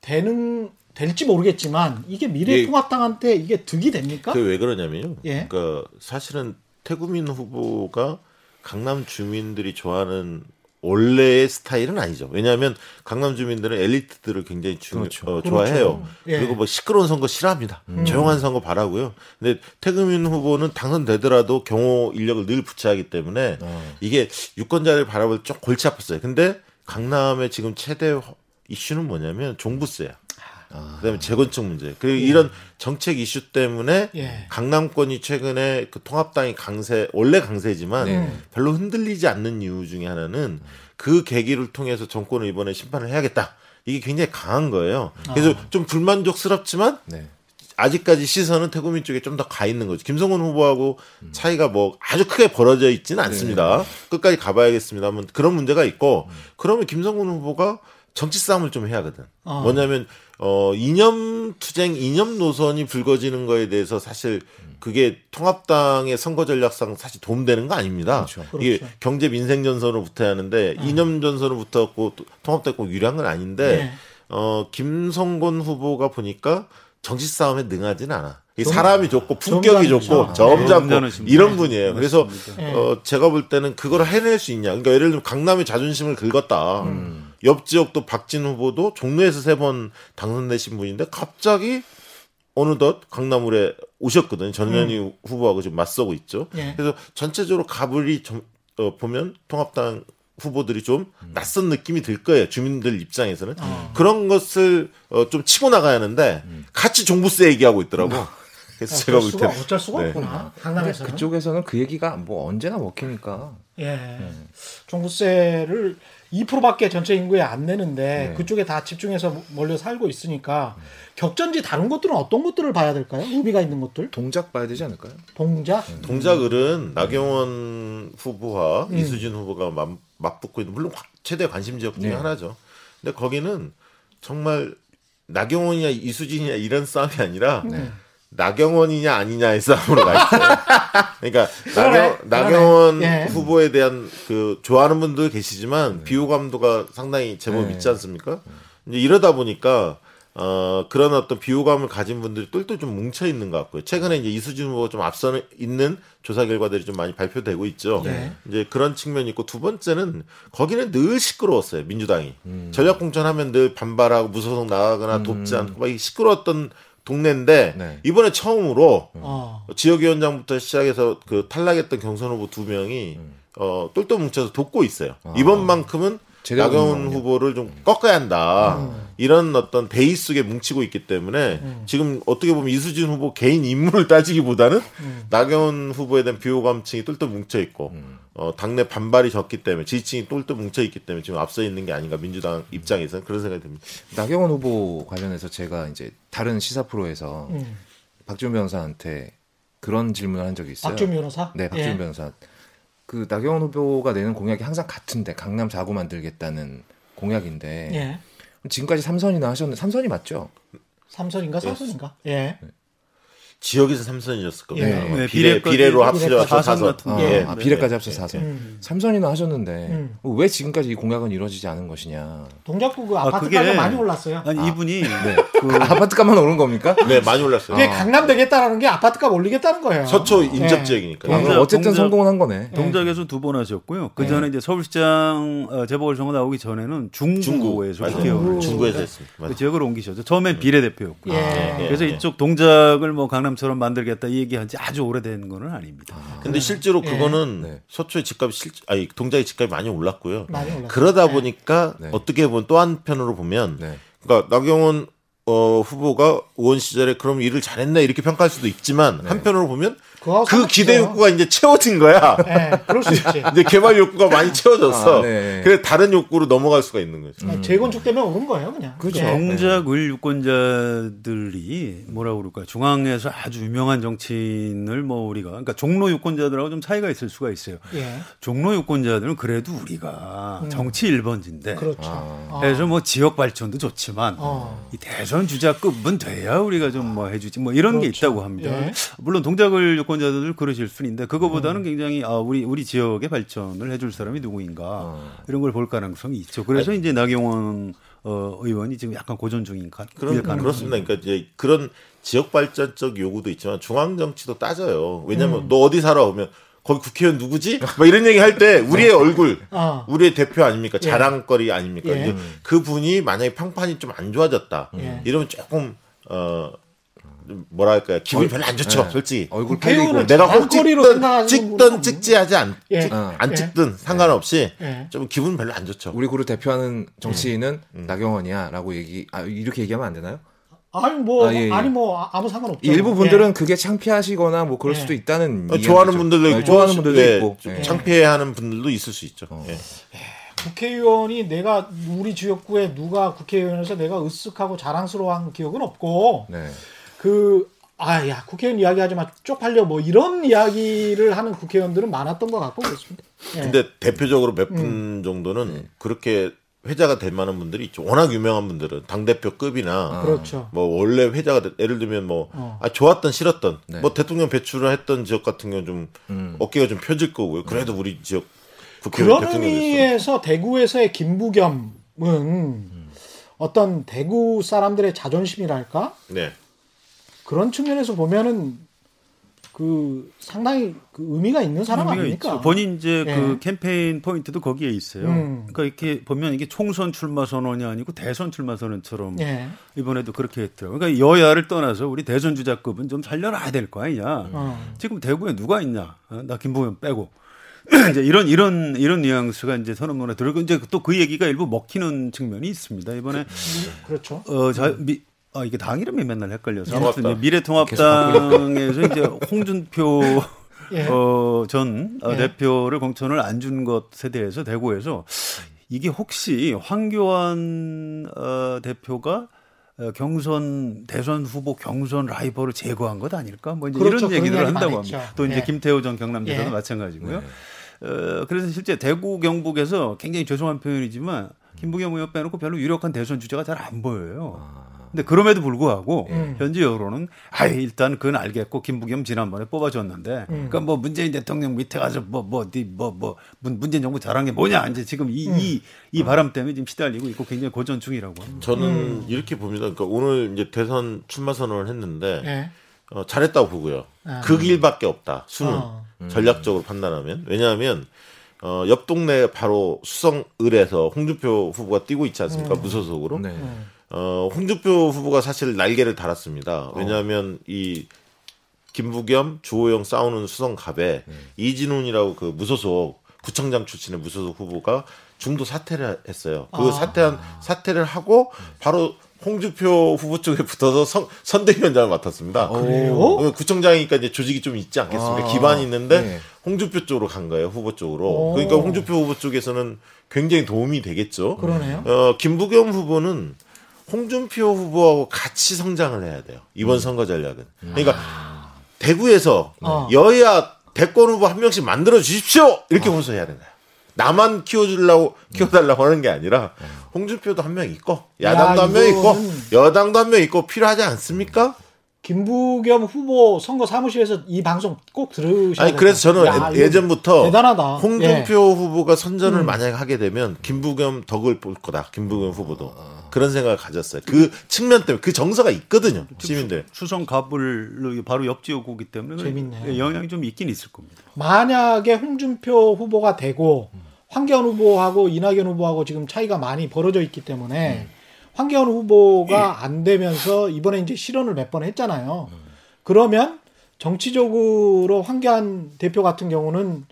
되는 될지 모르겠지만 이게 예. 미래통합당한테 이게 득이 됩니까? 그게 왜 그러냐면요. 예. 그러니까 사실은 태구민 후보가 강남 주민들이 좋아하는 원래의 스타일은 아니죠. 왜냐하면 강남 주민들은 엘리트들을 굉장히 주, 그렇죠. 어, 좋아해요. 그렇죠. 예. 그리고 뭐 시끄러운 선거 싫어합니다. 조용한 선거 바라고요. 근데 태구민 후보는 당선되더라도 경호 인력을 늘 붙여야 하기 때문에 어. 이게 유권자를 바라볼 때 좀 골치 아팠어요. 근데 강남의 지금 최대 이슈는 뭐냐면 종부세야. 그다음에 재건축 문제. 그리고 이런 정책 이슈 때문에 예. 강남권이 최근에 그 통합당이 강세 원래 강세지만 네. 별로 흔들리지 않는 이유 중에 하나는 그 계기를 통해서 정권을 이번에 심판을 해야겠다. 이게 굉장히 강한 거예요. 그래서 좀 불만족스럽지만 네. 아직까지 시선은 태국민 쪽에 좀 더 가 있는 거죠. 김성훈 후보하고 차이가 뭐 아주 크게 벌어져 있지는 않습니다. 끝까지 가봐야겠습니다만 그런 문제가 있고 그러면 김성훈 후보가 정치 싸움을 좀 해야 하거든. 어. 뭐냐면 어 이념 투쟁, 이념 노선이 불거지는 거에 대해서 사실 그게 통합당의 선거 전략상 사실 도움되는 거 아닙니다. 그렇죠. 이게 그렇죠. 경제 민생 전선으로 붙어야 하는데 이념 전선으로 붙었고 통합당 꼭 유리한 건 아닌데 네. 어 김성곤 후보가 보니까 정치 싸움에 능하진 않아. 이 점- 사람이 좋고 품격이. 좋고 아, 점잖고 이런 분. 분이에요. 그래서. 네. 어 제가 볼 때는 그걸 해낼 수 있냐. 그러니까 예를 들면 강남의 자존심을 긁었다. 음. 옆 지역도 박진 후보도 종로에서 세 번 당선되신 분인데 갑자기 어느덧 강남을에 오셨거든요. 전현희 후보하고 지금 맞서고 있죠. 음. 예. 그래서 전체적으로 가불이 좀, 어, 보면 통합당 후보들이 좀 낯선 느낌이 들 거예요. 주민들 입장에서는 어. 그런 것을 어, 좀 치고 나가야 하는데 같이 종부세 얘기하고 있더라고. (laughs) 그래서 제가 어쩔 볼 수가 때 어쩔 수가 네. 없구나. 강남에서는. 그쪽에서는 그 얘기가 뭐 언제나 먹히니까. 예. 종부세를 2%밖에 전체 인구에 안 내는데 네. 그쪽에 다 집중해서 몰려 살고 있으니까 격전지 다른 것들은 어떤 것들을 봐야 될까요? 의미가 있는 것들? 동작 봐야 되지 않을까요? 동작? 동작을은 나경원 후보와 이수진 후보가 맞, 맞붙고 있는 물론 화- 최대 관심 지역 중에 네. 하나죠. 근데 거기는 정말 나경원이냐 이수진이냐 이런 싸움이 아니라 네. 나경원이냐 아니냐의 싸움으로 가 있어요. (laughs) 그러니까 그러네, 나경, 나경원. 예. 후보에 대한 그 좋아하는 분들 계시지만 비호감도가 상당히 제법 네. 있지 않습니까? 이제 이러다 보니까 어 그런 어떤 비호감을 가진 분들이 똘똘 좀 뭉쳐 있는 것 같고요. 최근에 이제 이수진 후보가 좀 앞서 있는 조사 결과들이 좀 많이 발표되고 있죠. 네. 이제 그런 측면이 있고 두 번째는 거기는 늘 시끄러웠어요 민주당이 전략 공천하면 늘 반발하고 무소속 나가거나 돕지 않고 막 시끄러웠던 동네인데 네. 이번에 처음으로 어. 지역위원장부터 시작해서 그 탈락했던 경선 후보 두 명이 어 똘똘 뭉쳐서 돕고 있어요. 아. 이번만큼은 나경원. 후보를 좀 꺾어야 한다. 이런 어떤 베이 속에 뭉치고 있기 때문에 지금 어떻게 보면 이수진 후보 개인 인물을 따지기보다는 나경원 후보에 대한 비호감층이 똘똘 뭉쳐 있고 어, 당내 반발이 적기 때문에 지지층이 똘똘 뭉쳐 있기 때문에 지금 앞서 있는 게 아닌가 민주당 입장에서는 그런 생각이 듭니다. 나경원 후보 관련해서 제가 이제 다른 시사 프로에서 음. 박준 변호사한테 그런 질문을 한 적이 있어요. 박준 변호사? 네, 박준 예. 변호사. 그 나경원 후보가 내는 공약이 항상 같은데 강남 자구 만들겠다는 공약인데 예. 지금까지 삼선이나 하셨는데 삼선이 맞죠? 삼선인가 사선인가? 예. 지역에서 삼선이었을 겁니다. 예. 네, 비례, 비례로 합쳐서 사선 아, 거. 예. 아, 비례까지 예. 합쳐서 사선. 음. 삼선이나 하셨는데 음. 왜 지금까지 이 공약은 이루어지지 않은 것이냐? 동작구 그 아, 아파트가가 그게- 많이 올랐어요. 아니 이분이 그 (laughs) 아파트값만 오른 겁니까? 네, 많이 올랐어요. 그게 강남 되겠다라는 게 아파트값 올리겠다는 거예요. 서초 인접 예. 지역이니까. 아, 요 그럼 어쨌든 동작- 성공은 한 거네. 동작에서 두 번 하셨고요. 그 전에 이제 서울시장 어, 재보궐선거 나오기 전에는 중구 중구에서. 국회의원을 중구에서 했습니다. 그. 지역을 옮기셨죠. 처음엔 비례대표였고요. 예. 예. 그래서 예. 이쪽 동작을 뭐 강남 처럼 만들겠다 이 얘기한 지 아주 오래된 거는 아닙니다. 근데 실제로 예. 그거는 네. 서초의 집값이 실, 아니 동작의 집값이 많이 올랐고요. 많이 올랐어요. 그러다 네. 보니까 네. 어떻게 보면 또 한편으로 보면 네. 그러니까 나경원 어, 후보가 의원 시절에 그럼 일을 잘했네 이렇게 평가할 수도 있지만 한편으로 보면 그거하고 그 기대. 욕구가 이제 채워진 거야. 예, 그럴 수 있지. (laughs) 이제 개발 욕구가 많이 채워졌어. 아, 네. 그래서 다른 욕구로 넘어갈 수가 있는 거죠. 아, 재건축 때문에 오른 거예요, 그냥. 그렇죠. 예. 정작 을 유권자들이 뭐라 그럴까 중앙에서 아주 유명한 정치인을 뭐 우리가 그러니까 종로 유권자들하고 좀 차이가 있을 수가 있어요. 예. 종로 유권자들은 그래도 우리가 정치 1번지인데 그렇죠. 아. 어. 그래서 뭐 지역 발전도 좋지만 어. 이 대선 주자급은 돼야 우리가 좀 뭐 해주지 뭐 이런 게 그렇죠. 있다고 합니다. 예. 물론 동작을 유권 자들 그러실 수는 있는데 그거보다는 굉장히 아 우리 우리 지역의 발전을 해줄 사람이 누구인가 이런 걸 볼 가능성이 있죠. 그래서 이제 나경원 어, 의원이 지금 약간 고전 중인 가, 그런 그렇습니다. 그러니까 이제 그런 지역 발전적 요구도 있지만 중앙 정치도 따져요. 왜냐면 음. 너 어디 살아 오면 거기 국회의원 누구지? 막 이런 얘기 할 때 우리의 얼굴, 어. 우리의 대표 아닙니까? 자랑거리 아닙니까? 예. 이제 그 분이 만약에 평판이 좀 안 좋아졌다. 예. 이러면 조금 어 뭐랄까요 기분이 별로 안 좋죠, 네. 솔직히. 얼굴 팔리고 내가 꼭 자랑거리로 찍든 찍든 찍지 하지 않, 예. 찍, 어. 안 예. 찍든 상관없이 예. 좀 기분 별로 안 좋죠. 우리 구를 대표하는 정치인은 음. 나경원이야라고 얘기 아, 이렇게 얘기하면 안 되나요? 아니 뭐 아, 예, 예. 아니 뭐 아- 아무 상관없죠. 일부 분들은 그게 창피하시거나 뭐 그럴 예. 수도 있다는 어. 좋아하는 분들도 네, 있고, 좋아하는 분들도 예, 있고 좀 예. 창피해하는 분들도 있을 수 있죠. 어. 예. 국회의원이 내가 우리 지역구에 누가 국회의원에서 내가 으쓱하고 자랑스러워한 기억은 없고 네. 그 아 야 국회의원 이야기 하지 마 쪽팔려 뭐 이런 이야기를 하는 국회의원들은 많았던 것 같고 그렇습니다. 예. 근데 대표적으로 몇분 음. 정도는 네. 그렇게 회자가 될 만한 분들이 있죠. 워낙 유명한 분들은 당 대표급이나 그렇죠. 뭐 원래 회자가 돼- 예를 들면 뭐 어. 아, 좋았던 싫었던 네. 뭐 대통령 배출을 했던 지역 같은 경우는 좀 음. 어깨가 좀 펴질 거고요. 그래도 우리 지역 국회의원 그런. 의미에서 대구에서의 김부겸은 어떤 대구 사람들의 자존심이랄까 네. 그런 측면에서 보면은 그 상당히 그 의미가 있는 사람 의미가 아닙니까? 있죠. 본인 이제 예. 그 캠페인 포인트도 거기에 있어요. 음. 그러니까 이렇게 보면 이게 총선 출마 선언이 아니고 대선 출마 선언처럼 예. 이번에도 그렇게 했더라고요. 그러니까 여야를 떠나서 우리 대선 주자급은 좀 살려놔야 될 거 아니냐. 어. 지금 대구에 누가 있냐? 어, 나 김부겸 빼고. (clears throat) 이제 이런 이런 이런 뉘앙스가 이제 선언문에 들어고 이제 또 그 얘기가 일부 먹히는 측면이 있습니다. 이번에 그 렇죠. 어, 자, 미, 아, 이게 당 이름이 맨날 헷갈려서. 통합당. 아무튼 이제 미래통합당에서 이제 홍준표 예. 어, 전 어, 예. 대표를 공천을 안 준 것에 대해서 대구에서 이게 혹시 황교안 어, 대표가 어, 경선 대선 후보 경선 라이벌을 제거한 것 아닐까? 뭐 이제 그렇죠. 이런 얘기를 한다고 합니다. 했죠. 또 이제 예. 김태호 전 경남지사도 예. 마찬가지고요. 어, 그래서 실제 대구 경북에서 굉장히 죄송한 표현이지만 김부겸 의원 빼놓고 별로 유력한 대선 주자가 잘 안 보여요. 근데 그럼에도 불구하고 음. 현재 여론은 아 일단 그건 알겠고 김부겸 지난번에 뽑아줬는데 음. 그러니까 뭐 문재인 대통령 밑에 가서 뭐뭐뭐뭐 문재인 정부 잘한 게 뭐냐 이제 지금 이이이 음. 바람 때문에 지금 시달리고 있고 굉장히 고전 중이라고 합니다. 저는 음. 이렇게 봅니다. 그러니까 오늘 이제 대선 출마 선언을 했는데 예. 어, 잘했다고 보고요. 아. 그 길밖에 없다. 수는 어. 전략적으로 판단하면 왜냐하면 어, 옆 동네 바로 수성을에서 홍준표 후보가 뛰고 있지 않습니까? 무소속으로. 네. 음. 어, 홍준표 후보가 사실 날개를 달았습니다. 왜냐하면 이 김부겸, 주호영 싸우는 수성갑에 이진훈이라고 그 무소속 구청장 출신의 무소속 후보가 중도 사퇴를 했어요. 그 아. 사퇴한 사퇴를 하고 바로 홍준표 후보 쪽에 붙어서 선, 선대위원장을 맡았습니다. 그래요? 어, 구청장이니까 이제 조직이 좀 있지 않겠습니까? 아, 기반이 있는데 네. 홍준표 쪽으로 간 거예요. 후보 쪽으로. 오. 그러니까 홍준표 후보 쪽에서는 굉장히 도움이 되겠죠. 그러네요. 어, 김부겸 후보는 홍준표 후보하고 같이 성장을 해야 돼요. 음. 이번 선거 전략은. 그러니까 대구에서 어. 여야 대권 후보 한 명씩 만들어 주십시오. 이렇게 호소해야 되나요? 나만 키워주려고 키워달라고 하는 게 아니라 홍준표도 한 명 있고 야당도 야, 한명 있고 여당도 한 명 있고 필요하지 않습니까? 김부겸 후보 선거 사무실에서 이 방송 꼭 들으셔야 아니 그래서 저는 야, 예전부터 대단하다. 홍준표 예. 후보가 선전을 음. 만약에 하게 되면 김부겸 덕을 볼 거다. 김부겸 후보도 그런 생각을 가졌어요. 그 측면 때문에 그 정서가 있거든요. 시민들. 수성 갑을 바로 옆 지역구기 때문에 재밌네. 예, 영향이 좀 있긴 있을 겁니다. 만약에 홍준표 후보가 되고 황교안 후보하고 이낙연 후보하고 지금 차이가 많이 벌어져 있기 때문에 황교안 후보가 안 되면서 이번에 이제 실언을 몇 번 했잖아요. 그러면 정치적으로 황교안 대표 같은 경우는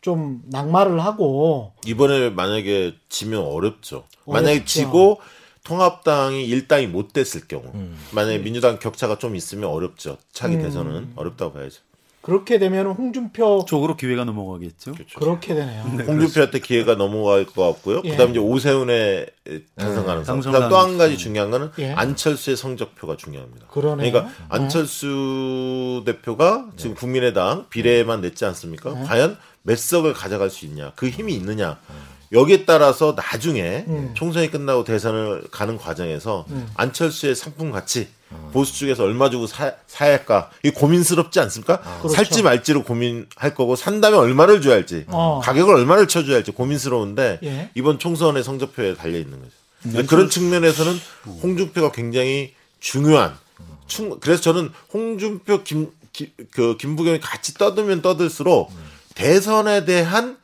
좀 낙마를 하고 이번에 만약에 지면 어렵죠. 만약에 어렵죠. 지고 통합당이 일당이 못 됐을 경우, 음. 만약에 민주당 격차가 좀 있으면 어렵죠. 차기 음. 대선은 어렵다고 봐야죠. 그렇게 되면 홍준표 쪽으로 기회가 넘어가겠죠. 그렇죠. 그렇게 되네요. 홍준표한테 기회가 넘어갈 것 같고요. 예. 그다음 이제 오세훈의 당선 네, 가능성. 당선 그다음 또한 가능성. 가지 중요한 거는 예. 안철수의 성적표가 중요합니다. 그러네요. 그러니까 안철수 대표가 지금 국민의당 비례만 냈지 않습니까? 네. 과연 몇 석을 가져갈 수 있냐, 그 힘이 있느냐. 여기에 따라서 나중에 음. 총선이 끝나고 대선을 가는 과정에서 음. 안철수의 상품 가치 보수 쪽에서 얼마 주고 사, 사야 할까 이 고민스럽지 않습니까? 그렇죠. 살지 말지를 고민할 거고 산다면 얼마를 줘야 할지 어. 가격을 얼마를 쳐줘야 할지 고민스러운데 예. 이번 총선의 성적표에 달려 있는 거죠. 근데 그런 측면에서는 홍준표가 굉장히 중요한. 충, 그래서 저는 홍준표 김, 김, 그 김부겸이 같이 떠들면 떠들수록 대선에 대한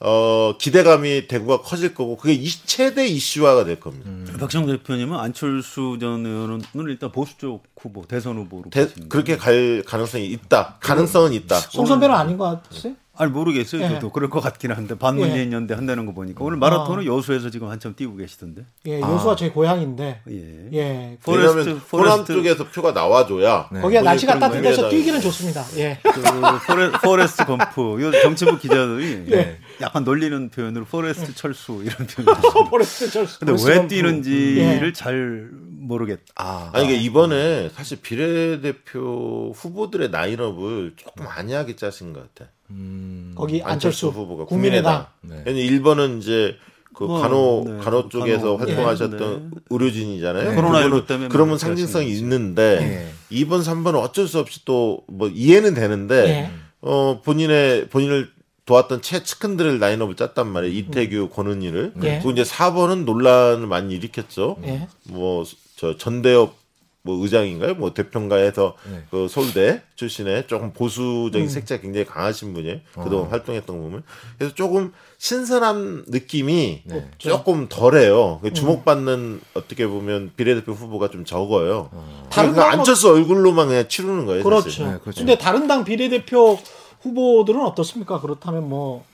어, 기대감이 대구가 커질 거고 그게 이 최대 이슈화가 될 겁니다. 박시영 대표님은 안철수 전 의원은 일단 보수 쪽 후보 대선 후보로 대-. 그렇게 갈 가능성이 있다. 가능성은 있다. 송 선배는 아닌 것 같으세요? 아니 모르겠어요. 예. 저도 그럴 것 같긴 한데 반문재인 연대 한다는 거 보니까 오늘 아. 마라톤은 여수에서 지금 한참 뛰고 계시던데. 예, 여수가 제 고향인데. 예. 예. 포레스트, 왜냐하면 호남 포레스트. 쪽에서 표가 나와줘야 네. 거기가 날씨가 따뜻해서 뛰기는 좋습니다. 예. 그 포레, 포레스트 검프. 요 정치부 기자들이 예. 약간 놀리는 표현으로 포레스트 철수 이런 표현을 썼어요. (laughs) 포레스트 철수. 근데 왜. 뛰는지를 예. 잘 모르겠다. 아, 아니 이게 이번에 사실 비례대표 후보들의 라인업을 조금 안이하게 짜신 것 같아. 음, 거기 안철수, 안철수, 후보가 국민의당. 국민의당. 네. 왜냐면 1번은 이제 그 뭐, 간호 네. 간호 쪽에서 간호, 활동하셨던 네. 의료진이잖아요. 네. 코로나19 그거는 때문에 그러면 뭐 상징성이 있는데 네. 2번, 3번은 어쩔 수 없이 또 뭐 이해는 되는데 예. 어 본인의 본인을 도왔던 최측근들의 라인업을 짰단 말이에요. 이태규, 권은희를. 예. 그리고 이제 4번은 논란을 많이 일으켰죠. 예. 뭐저 전대엽 뭐 의장인가요? 뭐 대평가에서 네. 그 서울대 출신의 조금 보수적인 음. 색채가 굉장히 강하신 분이 어. 그동안 활동했던 거 보면 그래서 조금 신선한 느낌이 네. 조금 덜해요. 그 주목받는 어떻게 보면 비례대표 후보가 좀 적어요. 다른 그러니까 당은- 안철수 얼굴로만 그냥 치르는 거예요. 그렇죠. 네, 그렇죠. 근데 다른 당 비례대표 후보들은 어떻습니까? 그렇다면 뭐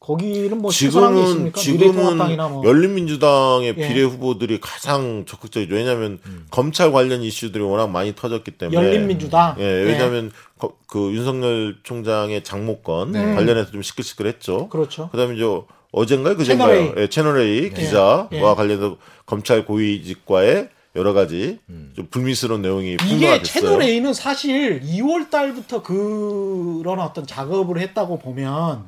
거기는 뭐 지금은? 지금은 뭐 열린민주당의 예. 비례 후보들이 가장 적극적이죠. 왜냐하면 검찰 관련 이슈들이 워낙 많이 터졌기 때문에 열린민주당. 예, 왜냐하면 거- 그 윤석열 총장의 장모건 네. 관련해서 좀 시끌시끌했죠. 그렇죠. 그다음에 이제 어젠가요, 그젠가요? 채널A. 예, 채널 A 예. 기자와 예. 관련해서 검찰 고위직과의 여러 가지 좀 불미스러운 내용이 이게. 채널 A는 사실 2월 달부터 그런 어떤 작업을 했다고 보면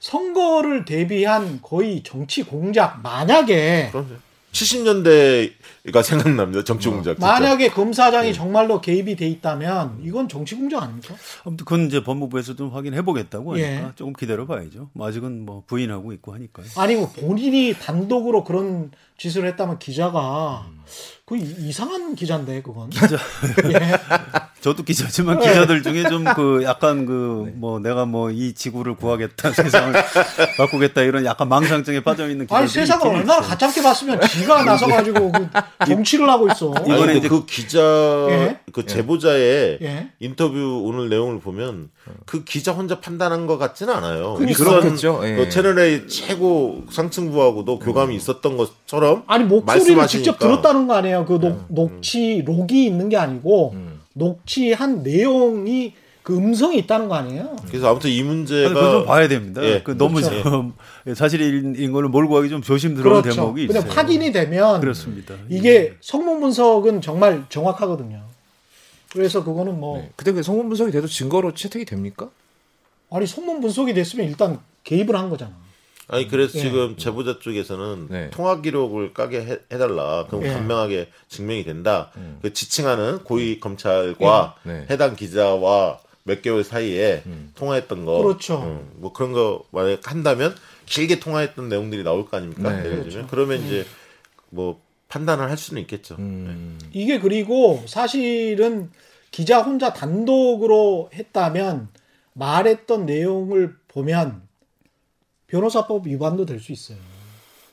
선거를 대비한 거의 정치 공작 만약에 그럼요. 70년대 가 생각납니다. 정치 공작. 진짜. 만약에 검사장이 예. 정말로 개입이 돼 있다면 이건 정치 공작 아닙니까? 아무튼 그건 이제 법무부에서 좀 확인해 보겠다고 하니까 예. 조금 기다려 봐야죠. 뭐 아직은 뭐 부인하고 있고 하니까요. 아니 뭐 본인이 단독으로 그런 짓을 했다면 기자가 그 이- 이상한 기자인데 그건. 기자 (laughs) 예. 저도 기자지만 기자들 중에 좀 그 (laughs) 약간 그 뭐 내가 뭐 이 지구를 구하겠다 (laughs) 세상을 바꾸겠다 이런 약간 망상증에 빠져 있는 기자들이 아니 세상을 얼마나. 가짜게 봤으면 지가 나서 가지고 그 (laughs) 정치를 하고 있어. 이번에 근데 이제 그 기자 예. 그 제보자의 예. 인터뷰 오늘 내용을 보면 그 기자 혼자 판단한 것 같지는 않아요. 그러니까. 그렇겠죠. 예. 그 채널A 최고 상층부하고도 교감이 있었던 것처럼 아니 목소리를 말씀하시니까. 네. 직접 들었다는 거 아니에요. 그 녹, 녹취 록이 있는 게 아니고 음. 녹취한 내용이 그 음성이 있다는 거 아니에요. 그래서 아무튼 이 문제가 그건 좀 봐야 됩니다. 예, 그 너무 그렇죠. 좀 (laughs) 사실인 걸로 몰고 가기 좀 조심스러운 그렇죠. 대목이 근데 있어요. 확인이 되면 그렇습니다. 이게 성문 분석은 정말 정확하거든요. 그래서 그거는 뭐 네. 근데 그 성분 분석이 돼도 증거로 채택이 됩니까? 아니 성문 분석이 됐으면 일단 개입을 한 거잖아. 아니 그래서 예. 지금 제보자 쪽에서는 네. 통화 기록을 까게 해, 해달라. 그럼 예. 간명하게 증명이 된다. 음. 그 지칭하는 고위 검찰과 네. 해당 기자와 몇 개월 사이에 통화했던 거. 그렇죠. 음, 뭐 그런 거 만약 한다면 길게 통화했던 내용들이 나올 거 아닙니까? 네. 예를 들면 그러면 이제 뭐 판단을 할 수는 있겠죠. 음. 이게 그리고 사실은 기자 혼자 단독으로 했다면 말했던 내용을 보면 변호사법 위반도 될 수 있어요.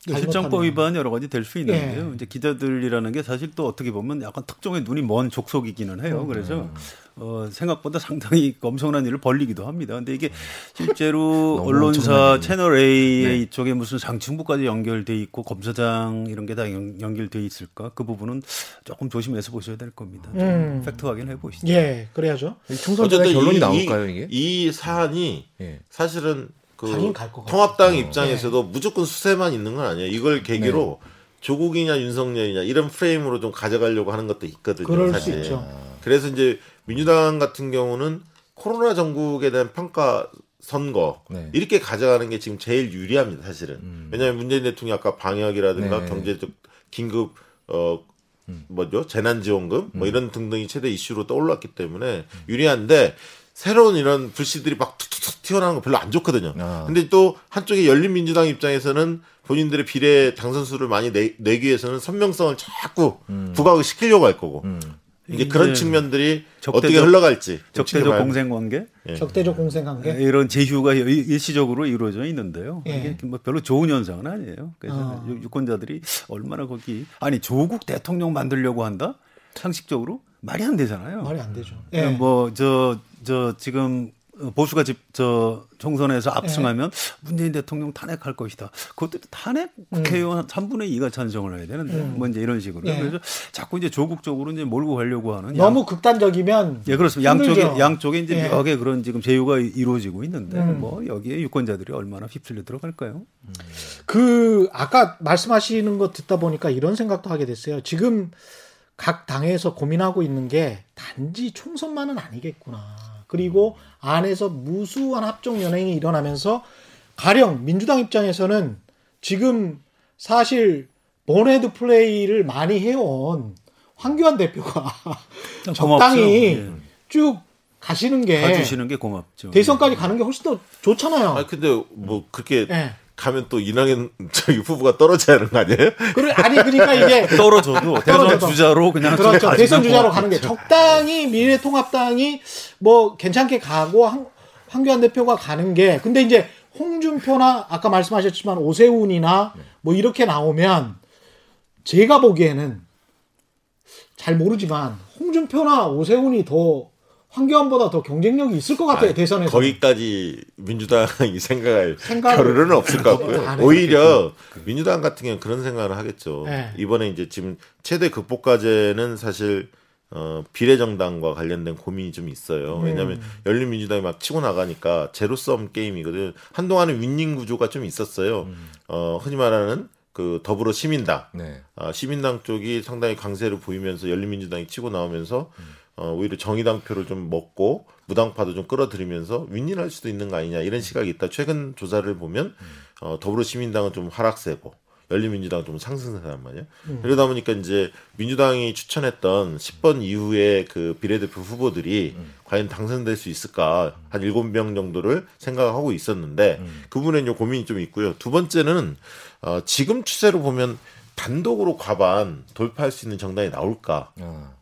실정법. 위반 여러 가지 될 수 있는데요. 예. 이제 기자들이라는 게 사실 또 어떻게 보면 약간 특정의 눈이 먼 족속이기는 음. 해요. 그래서 어, 생각보다 상당히 엄청난 일을 벌리기도 합니다. 근데 이게 실제로 언론사. 채널 A 네. 이쪽에 무슨 상층부까지 연결돼 있고 검사장 이런 게 다 연결돼 있을까? 그 부분은 조금 조심해서 보셔야 될 겁니다. 좀 음. 팩트 확인해 보시죠. 예, 그래야죠. 이 총선 전에 결론이 나올까요 이게? 이 사안이 예. 사실은 그 갈것 같아요. 통합당 어. 입장에서도 무조건 수세만 있는 건 아니에요. 이걸 계기로 네. 조국이냐 윤석열이냐 이런 프레임으로 좀 가져가려고 하는 것도 있거든요. 그럴 사실. 수 있죠. 그래서 이제 민주당 같은 경우는 코로나 정국에 대한 평가 선거 네. 이렇게 가져가는 게 지금 제일 유리합니다. 사실은 왜냐하면 문재인 대통령이 아까 방역이라든가 네. 경제적 긴급 어 뭐죠 재난지원금 뭐 이런 등등이 최대 이슈로 떠올랐기 때문에 유리한데 새로운 이런 불씨들이 막 툭툭툭 튀어나오는 거 별로 안 좋거든요. 아. 근데 또 한쪽에 열린민주당 입장에서는 본인들의 비례 당선수를 많이 내, 내기 위해서는 선명성을 자꾸 부각을 시키려고 할 거고 음. 이제 그런 측면들이 적대적- 어떻게 흘러갈지 적대적 공생 관계 예. 적대적 공생 관계. 이런 제휴가 일- 일시적으로 이루어져 있는데요. 예. 이게 뭐 별로 좋은 현상은 아니에요. 그래서 어. 유- 유권자들이 얼마나 거기 아니 조국 대통령 만들려고 한다? 상식적으로 말이 안 되잖아요. 말이 안 되죠. 예. 뭐저 저 지금 보수가 집 저 총선에서 압승하면 문재인 대통령 탄핵할 것이다. 그것도 탄핵 국회의원 3분의 2가 찬성을 해야 되는데 뭐 이제 이런 식으로 예. 그래서 자꾸 이제 조국 쪽으로 이제 몰고 가려고 하는 너무 극단적이면 예, 그렇습니다. 양쪽에 힘들죠. 양쪽에 이제 예. 묘하게 그런 지금 제휴가 이루어지고 있는데 음. 뭐 여기에 유권자들이 얼마나 휩쓸려 들어갈까요? 그 아까 말씀하시는 거 듣다 보니까 이런 생각도 하게 됐어요. 지금 각 당에서 고민하고 있는 게 단지 총선만은 아니겠구나. 그리고 안에서 무수한 합종 연행이 일어나면서 가령 민주당 입장에서는 지금 사실 본헤드 플레이를 많이 해온 황교안 대표가 (laughs) 적당히. 예. 쭉 가시는 게 가주시는 게 고맙죠. 대선까지 가는 게 훨씬 더 좋잖아요. 아 근데 뭐 그렇게 예. 가면 또 이낙연 저기 후보가 떨어져야 하는 거 아니에요? 그래 아니 그러니까 이게 (laughs) 떨어져도 대선. 주자로 그냥 그렇죠. 쭉 대선 주자로. 가는 게 적당히 미래통합당이 뭐 괜찮게 가고 황, 황교안 대표가 가는 게 근데 이제 홍준표나 아까 말씀하셨지만 오세훈이나 뭐 이렇게 나오면 제가 보기에는 잘 모르지만 홍준표나 오세훈이 더 황교안보다 더 경쟁력이 있을 것 같아요 대선에서. 거기까지 민주당이 (laughs) 생각할 겨를은 없을 것안 같고요. 오히려 민주당 같은 경우는 그런 생각을 하겠죠. 네. 이번에 이제 지금 최대 극복 과제는 사실 어, 비례정당과 관련된 고민이 좀 있어요. 왜냐하면 열린민주당이 막 치고 나가니까 제로섬 게임이거든. 한동안은 윈닝 구조가 좀 있었어요. 어, 흔히 말하는 그 더불어 시민당, 네. 아, 시민당 쪽이 상당히 강세를 보이면서 열린민주당이 치고 나오면서 어, 오히려 정의당 표를 좀 먹고 무당파도 좀 끌어들이면서 윈윈할 수도 있는 거 아니냐 이런 시각이 있다. 최근 조사를 보면 어, 더불어시민당은 좀 하락세고 열린민주당은 좀 상승세란 말이에요. 그러다 보니까 이제 민주당이 추천했던 10번 이후에 그 비례대표 후보들이 과연 당선될 수 있을까 한 7명 정도를 생각하고 있었는데 그 부분에 요 고민이 좀 있고요. 두 번째는 어, 지금 추세로 보면 단독으로 과반 돌파할 수 있는 정당이 나올까? 아.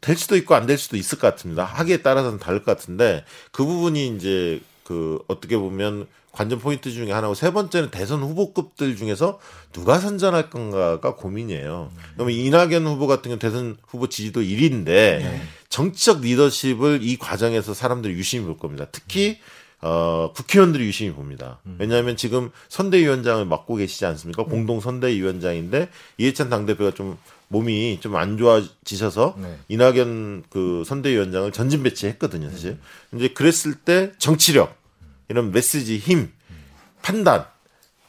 될 수도 있고 안 될 수도 있을 것 같습니다. 하기에 따라서는 다를 것 같은데 그 부분이 이제 그 어떻게 보면 관전 포인트 중에 하나고 세 번째는 대선 후보급들 중에서 누가 선전할 건가가 고민이에요. 그러면 이낙연 후보 같은 경우 대선 후보 지지도 1위인데 정치적 리더십을 이 과정에서 사람들이 유심히 볼 겁니다. 특히 어, 국회의원들이 유심히 봅니다. 왜냐하면 지금 선대위원장을 맡고 계시지 않습니까? 공동 선대위원장인데 이해찬 당대표가 좀 몸이 좀 안 좋아지셔서 네. 이낙연 그 선대위원장을 전진 배치했거든요, 사실. 이제 그랬을 때 정치력, 이런 메시지, 힘, 판단,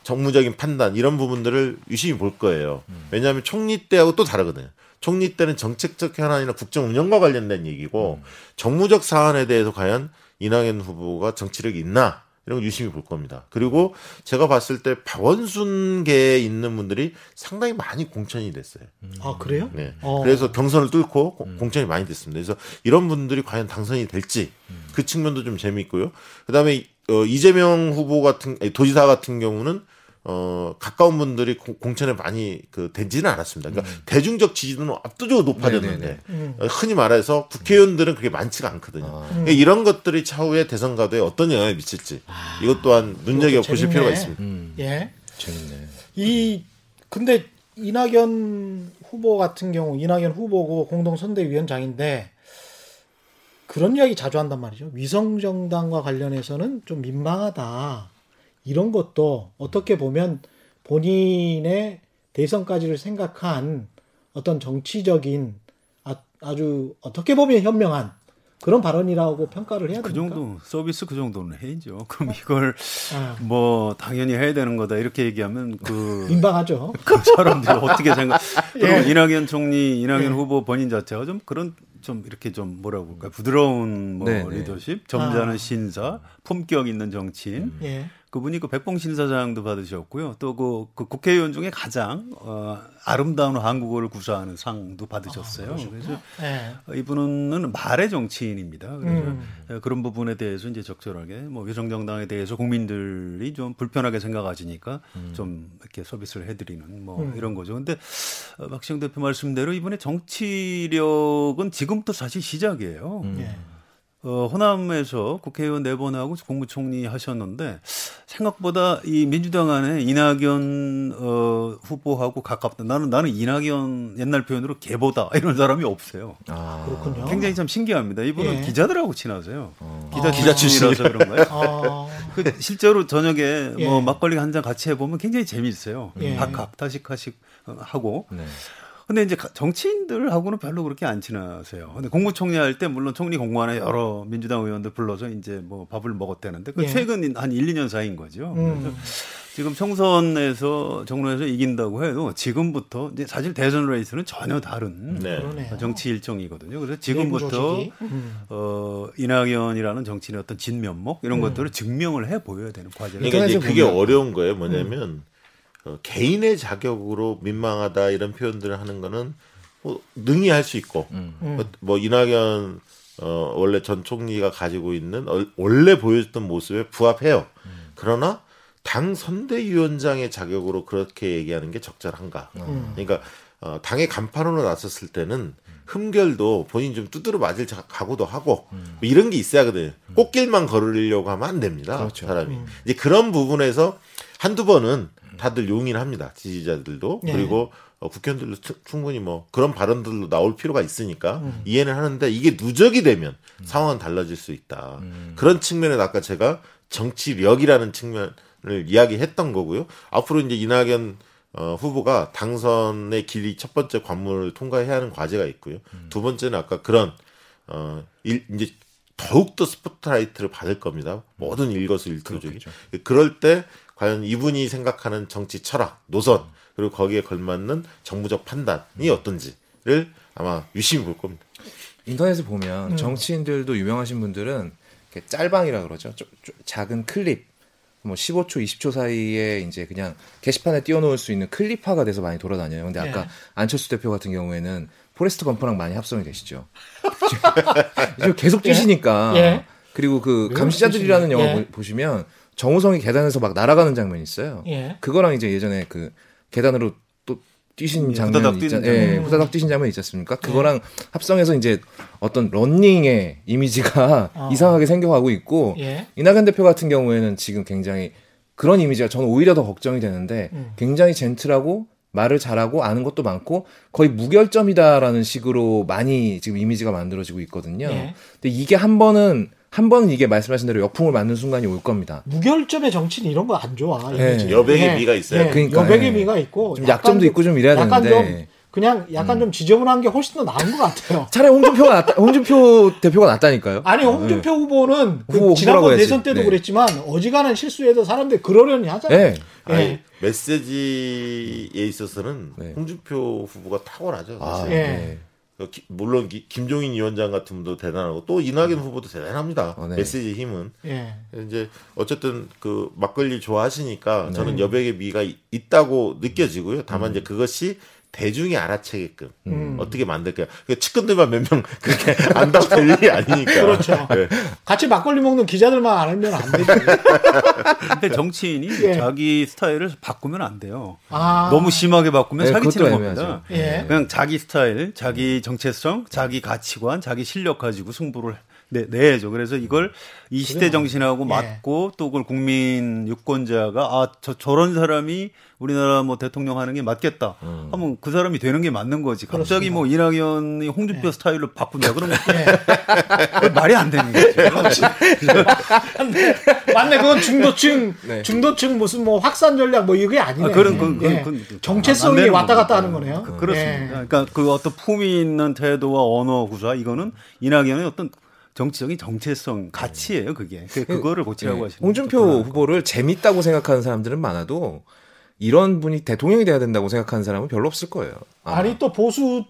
정무적인 판단 이런 부분들을 유심히 볼 거예요. 왜냐하면 총리 때하고 또 다르거든요. 총리 때는 정책적 현안이나 국정 운영과 관련된 얘기고 정무적 사안에 대해서 과연 이낙연 후보가 정치력이 있나 이런 걸 유심히 볼 겁니다. 그리고 제가 봤을 때 박원순계에 있는 분들이 상당히 많이 공천이 됐어요. 아 그래요? 네. 어. 그래서 경선을 뚫고 고- 공천이 많이 됐습니다. 그래서 이런 분들이 과연 당선이 될지 그 측면도 좀 재미있고요. 그다음에 어, 이재명 후보 같은 도지사 같은 경우는 어, 가까운 분들이 공- 공천에 많이 그 되지는 않았습니다. 그러니까 대중적 지지도는 압도적으로 높아졌는데 네네네. 음. 어, 흔히 말해서 국회의원들은 그게 많지가 않거든요. 아. 그러니까 이런 것들이 차후에 대선 가도에 어떤 영향을 미칠지 이것 또한 눈여겨 보실. 필요가 있습니다. 음, 예. 재밌네. 이 근데 이낙연 후보 같은 경우 이낙연 후보고 공동 선대위원장인데 그런 이야기 자주 한단 말이죠. 위성 정당과 관련해서는 좀 민망하다. 이런 것도 어떻게 보면 본인의 대선까지를 생각한 어떤 정치적인 아, 아주 어떻게 보면 현명한 그런 발언이라고 평가를 해야 그 됩니까? 정도 서비스 그 정도는 해야죠. (laughs) 그럼 이걸 아, 뭐 당연히 해야 되는 거다 이렇게 얘기하면 그, (laughs) 민망하죠. (laughs) 그 사람들이 어떻게 생각? 그리고 예. 이낙연 총리, 이낙연 예. 후보 본인 자체가 좀 그런 좀 이렇게 좀 뭐라고 볼까요? 부드러운 뭐 네, 네. 리더십, 점잖은 아. 신사, 품격 있는 정치인. 예. 그분이 그 백봉 신사장도 받으셨고요. 또그 국회의원 중에 가장 어, 아름다운 한국어를 구사하는 상도 받으셨어요. 그래서 예. 이분은 말의 정치인입니다. 그래서 음. 어, 그런 부분에 대해서 이제 적절하게 뭐 위성정당에 대해서 국민들이 좀 불편하게 생각하시니까 좀 이렇게 서비스를 해드리는 뭐 음. 이런 거죠. 근데 어, 박시영 대표 말씀대로 이번에 정치력은 지금부터 사실 시작이에요. 예. 어, 호남에서 국회의원 네 번하고 국무총리 하셨는데 생각보다 이 민주당 안에 이낙연 어, 후보하고 가깝다. 나는 나는 이낙연 옛날 표현으로 개보다 이런 사람이 없어요. 아, 그렇군요. 굉장히 참 신기합니다. 이분은 예. 기자들하고 친하세요. 어. 기자, 아. 기자 출신이라서 그런가요? (laughs) 아, 그 실제로 저녁에 예. 뭐 막걸리 한 잔 같이 해보면 굉장히 재미있어요. 예. 각각 다식하식 어, 하고. 네. 근데 이제 가- 정치인들하고는 별로 그렇게 안 친하세요. 근데 공무총리 할 때 물론 총리 공관에 여러 민주당 의원들 불러서 이제 뭐 밥을 먹었다는데 그 예. 최근 한 1, 2년 사이인 거죠. 음. 그래서 지금 총선에서 정론에서 이긴다고 해도 지금부터 이제 사실 대선 레이스는 전혀 다른 네. 정치 일정이거든요. 그래서 지금부터 조직이. 음. 어, 이낙연이라는 정치인의 어떤 진면목 이런 것들을 증명을 해 보여야 되는 과제가 그러니까 이제 그게 보면- 어려운 거예요. 뭐냐면 어, 개인의 자격으로 민망하다 이런 표현들을 하는 거는 뭐 능히 할 수 있고 음. 음. 뭐, 뭐 이낙연 어, 원래 전 총리가 가지고 있는 얼- 원래 보여줬던 모습에 부합해요. 그러나 당 선대위원장의 자격으로 그렇게 얘기하는 게 적절한가? 음. 그러니까 어, 당의 간판으로 나섰을 때는 흠결도 본인 좀 두드려 맞을 자- 각오도 하고 뭐 이런 게 있어야 하거든요. 꽃길만 걸으려고 하면 안 됩니다. 그렇죠. 사람이 이제 그런 부분에서 한두 번은 다들 용인 합니다. 지지자들도 네. 그리고 어, 국회의원들도 추- 충분히 뭐 그런 발언들로 나올 필요가 있으니까 음. 이해는 하는데 이게 누적이 되면 상황은 달라질 수 있다. 그런 측면에서 아까 제가 정치력이라는 측면을 이야기했던 거고요. 앞으로 이제 이낙연 어, 후보가 당선의 길이 첫 번째 관문을 통과해야 하는 과제가 있고요. 두 번째는 아까 그런 어, 일, 이제 더욱더 스포트라이트를 받을 겁니다. 모든 일거수일투족이. 그럴 때 과연 이분이 생각하는 정치 철학, 노선 그리고 거기에 걸맞는 정부적 판단이 어떤지를 아마 유심히 볼 겁니다. 인터넷에 보면 음. 정치인들도 유명하신 분들은 이렇게 짤방이라 그러죠. 쪼- 쪼- 작은 클립, 뭐 15초, 20초 사이에 이제 그냥 게시판에 띄워놓을 수 있는 클립화가 돼서 많이 돌아다녀요. 근데 아까 예. 안철수 대표 같은 경우에는 포레스트 검프랑 많이 합성이 되시죠. (laughs) 지금 계속 뛰시니까. 예. 그리고 그왜 감시자들이라는. 영화 예. 보- 보시면 정우성이 계단에서 막 날아가는 장면이 있어요. 예. 그거랑 이제 예전에 그 계단으로 또 뛰신 예, 장면 후다닥 있잖 뛰는 예, 장면. 후다닥 뛰신 장면 있지 않습니까? 그거랑 합성해서 이제 어떤 런닝의 이미지가 (laughs) 어. 이상하게 생겨가고 있고 예. 이낙연 대표 같은 경우에는 지금 굉장히 그런 이미지가 저는 오히려 더 걱정이 되는데 음. 굉장히 젠틀하고 말을 잘하고 아는 것도 많고 거의 무결점이다라는 식으로 많이 지금 이미지가 만들어지고 있거든요. 예. 근데 이게 한 번은 한 번은 이게 말씀하신 대로 역풍을 맞는 순간이 올 겁니다. 무결점의 정치는 이런 거 안 좋아. 예. 이미지. 여백의 미가 있어요. 그러니까, 여백의 예. 미가 있고 좀 약점도 있고 좀 이래야 약간 되는데. 음. 좀 그냥 약간 좀 지저분한 게 훨씬 더 나은 것 같아요. (laughs) 차라리 홍준표가 낫다, 홍준표 대표가 낫다니까요. 아니 홍준표 후보는 그 네. 후보, 지난번. 대선 때도 네. 그랬지만 어지간한 실수에도 사람들이 그러려니 하잖아요. 네. 예. 아니, 메시지에 있어서는 네. 홍준표 후보가 탁월하죠. 아, 사실. 예. 네. 어, 기- 물론 기- 김종인 위원장 같은 분도 대단하고 또 이낙연 후보도 대단합니다. 어, 네. 메시지 힘은 예. 이제 어쨌든 그 막걸리 좋아하시니까 저는 여백의 미가 이- 있다고 느껴지고요. 다만 이제 그것이 대중이 알아채게끔 음. 어떻게 만들까요? 그 측근들만 몇 명 그렇게 (laughs) 안다고 될 일이 아니니까. 그렇죠. 네. 같이 막걸리 먹는 기자들만 안 알면 안 되죠. 근데 정치인이 예. 자기 스타일을 바꾸면 안 돼요. 아. 너무 심하게 바꾸면 네, 사기치는 겁니다. 예. 그냥 자기 스타일, 자기 정체성, 자기 가치관, 자기 실력 가지고 승부를 내, 내야죠. 그래서 이걸 이 시대 정신하고 예. 맞고 또 그걸 국민 유권자가 아, 저, 저런 사람이 우리나라 뭐 대통령 하는 게 맞겠다. 하면 그 사람이 되는 게 맞는 거지. 갑자기 뭐 이낙연이 홍준표 스타일로 바꾼다. 그러면 (laughs) 그건 말이 안 되는 거죠. 맞네. 맞네. 그건 중도층, 네. 중도층 무슨 뭐 확산 전략 뭐 이게 아니네. 아, 그런- 그런- 예. 그런- 그런- 정체성이 왔다 갔다. 하는 거네요. 그- 그렇습니다. 예. 그러니까 그 어떤 품위 있는 태도와 언어 구사 이거는 이낙연의 어떤 정치적인 정체성 가치예요. 그게 그, 그거를 고치라고 네. 하시는 홍준표 후보를 재밌다고 생각하는 사람들은 많아도 이런 분이 대통령이 돼야 된다고 생각하는 사람은 별로 없을 거예요. 아마. 아니 또 보수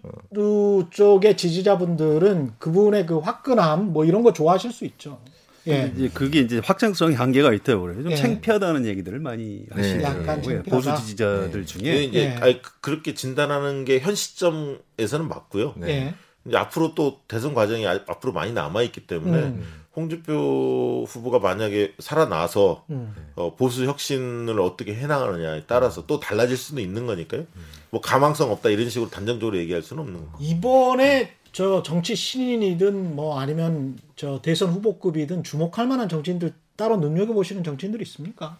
쪽의 지지자분들은 그분의 그 화끈함 뭐 이런 거 좋아하실 수 있죠. 예. 이제 그게 이제 확장성이 한계가 있다고 그래요. 좀 예. 창피하다는 얘기들을 많이 네. 하시더라고요. 보수 지지자들 그게 중에 이제 예. 아니, 그- 그렇게 진단하는 게 현 시점에서는 맞고요. 네. 예. 이제 앞으로 또 대선 과정이 아- 앞으로 많이 남아 있기 때문에 음. 홍준표 후보가 만약에 살아나서 음. 어, 보수 혁신을 어떻게 해나가느냐에 따라서 또 달라질 수도 있는 거니까요. 뭐 가망성 없다 이런 식으로 단정적으로 얘기할 수는 없는 거고. 이번에 저 정치 신인이든 뭐 아니면 저 대선 후보급이든 주목할 만한 정치인들 따로 눈여겨 보시는 정치인들이 있습니까?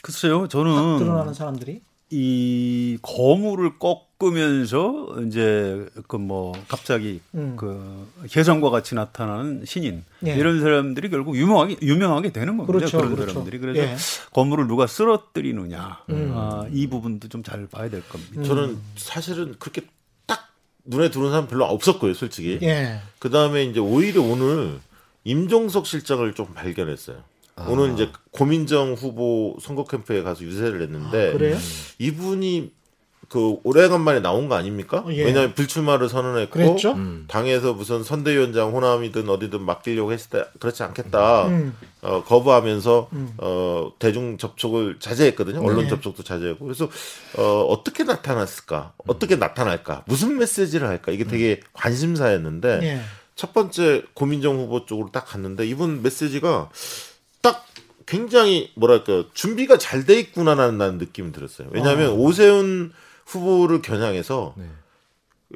글쎄요. 딱 저는 드러나는 사람들이. 이 거물을 꺾 으면서 이제 그 뭐 갑자기 음. 그 혜성과 같이 나타나는 신인 예. 이런 사람들이 결국 유명하게 유명하게 되는 겁니다. 그렇죠, 그런 그렇죠. 사람들이 그래서 예. 건물을 누가 쓰러뜨리느냐 음. 아, 이 부분도 좀 잘 봐야 될 겁니다. 저는 사실은 그렇게 딱 눈에 들어오는 사람 별로 없었고요, 솔직히. 예. 그 다음에 이제 오히려 오늘 임종석 실장을 좀 발견했어요. 오늘 이제 고민정 후보 선거 캠프에 가서 유세를 했는데 아, 그래요? 이분이 그 오래간만에 나온 거 아닙니까? 어, 예. 왜냐하면 불출마를 선언했고 그랬죠? 음. 당에서 무슨 선대위원장 호남이든 어디든 맡기려고 했다 그렇지 않겠다 음. 어, 거부하면서 어, 대중 접촉을 자제했거든요 언론 네. 접촉도 자제했고 그래서 어, 어떻게 나타났을까 어떻게 나타날까 무슨 메시지를 할까 이게 되게 관심사였는데 예. 첫 번째 고민정 후보 쪽으로 딱 갔는데 이분 메시지가 딱 굉장히 뭐랄까 준비가 잘 돼 있구나라는 느낌이 들었어요. 왜냐하면 어. 오세훈 후보를 겨냥해서 네.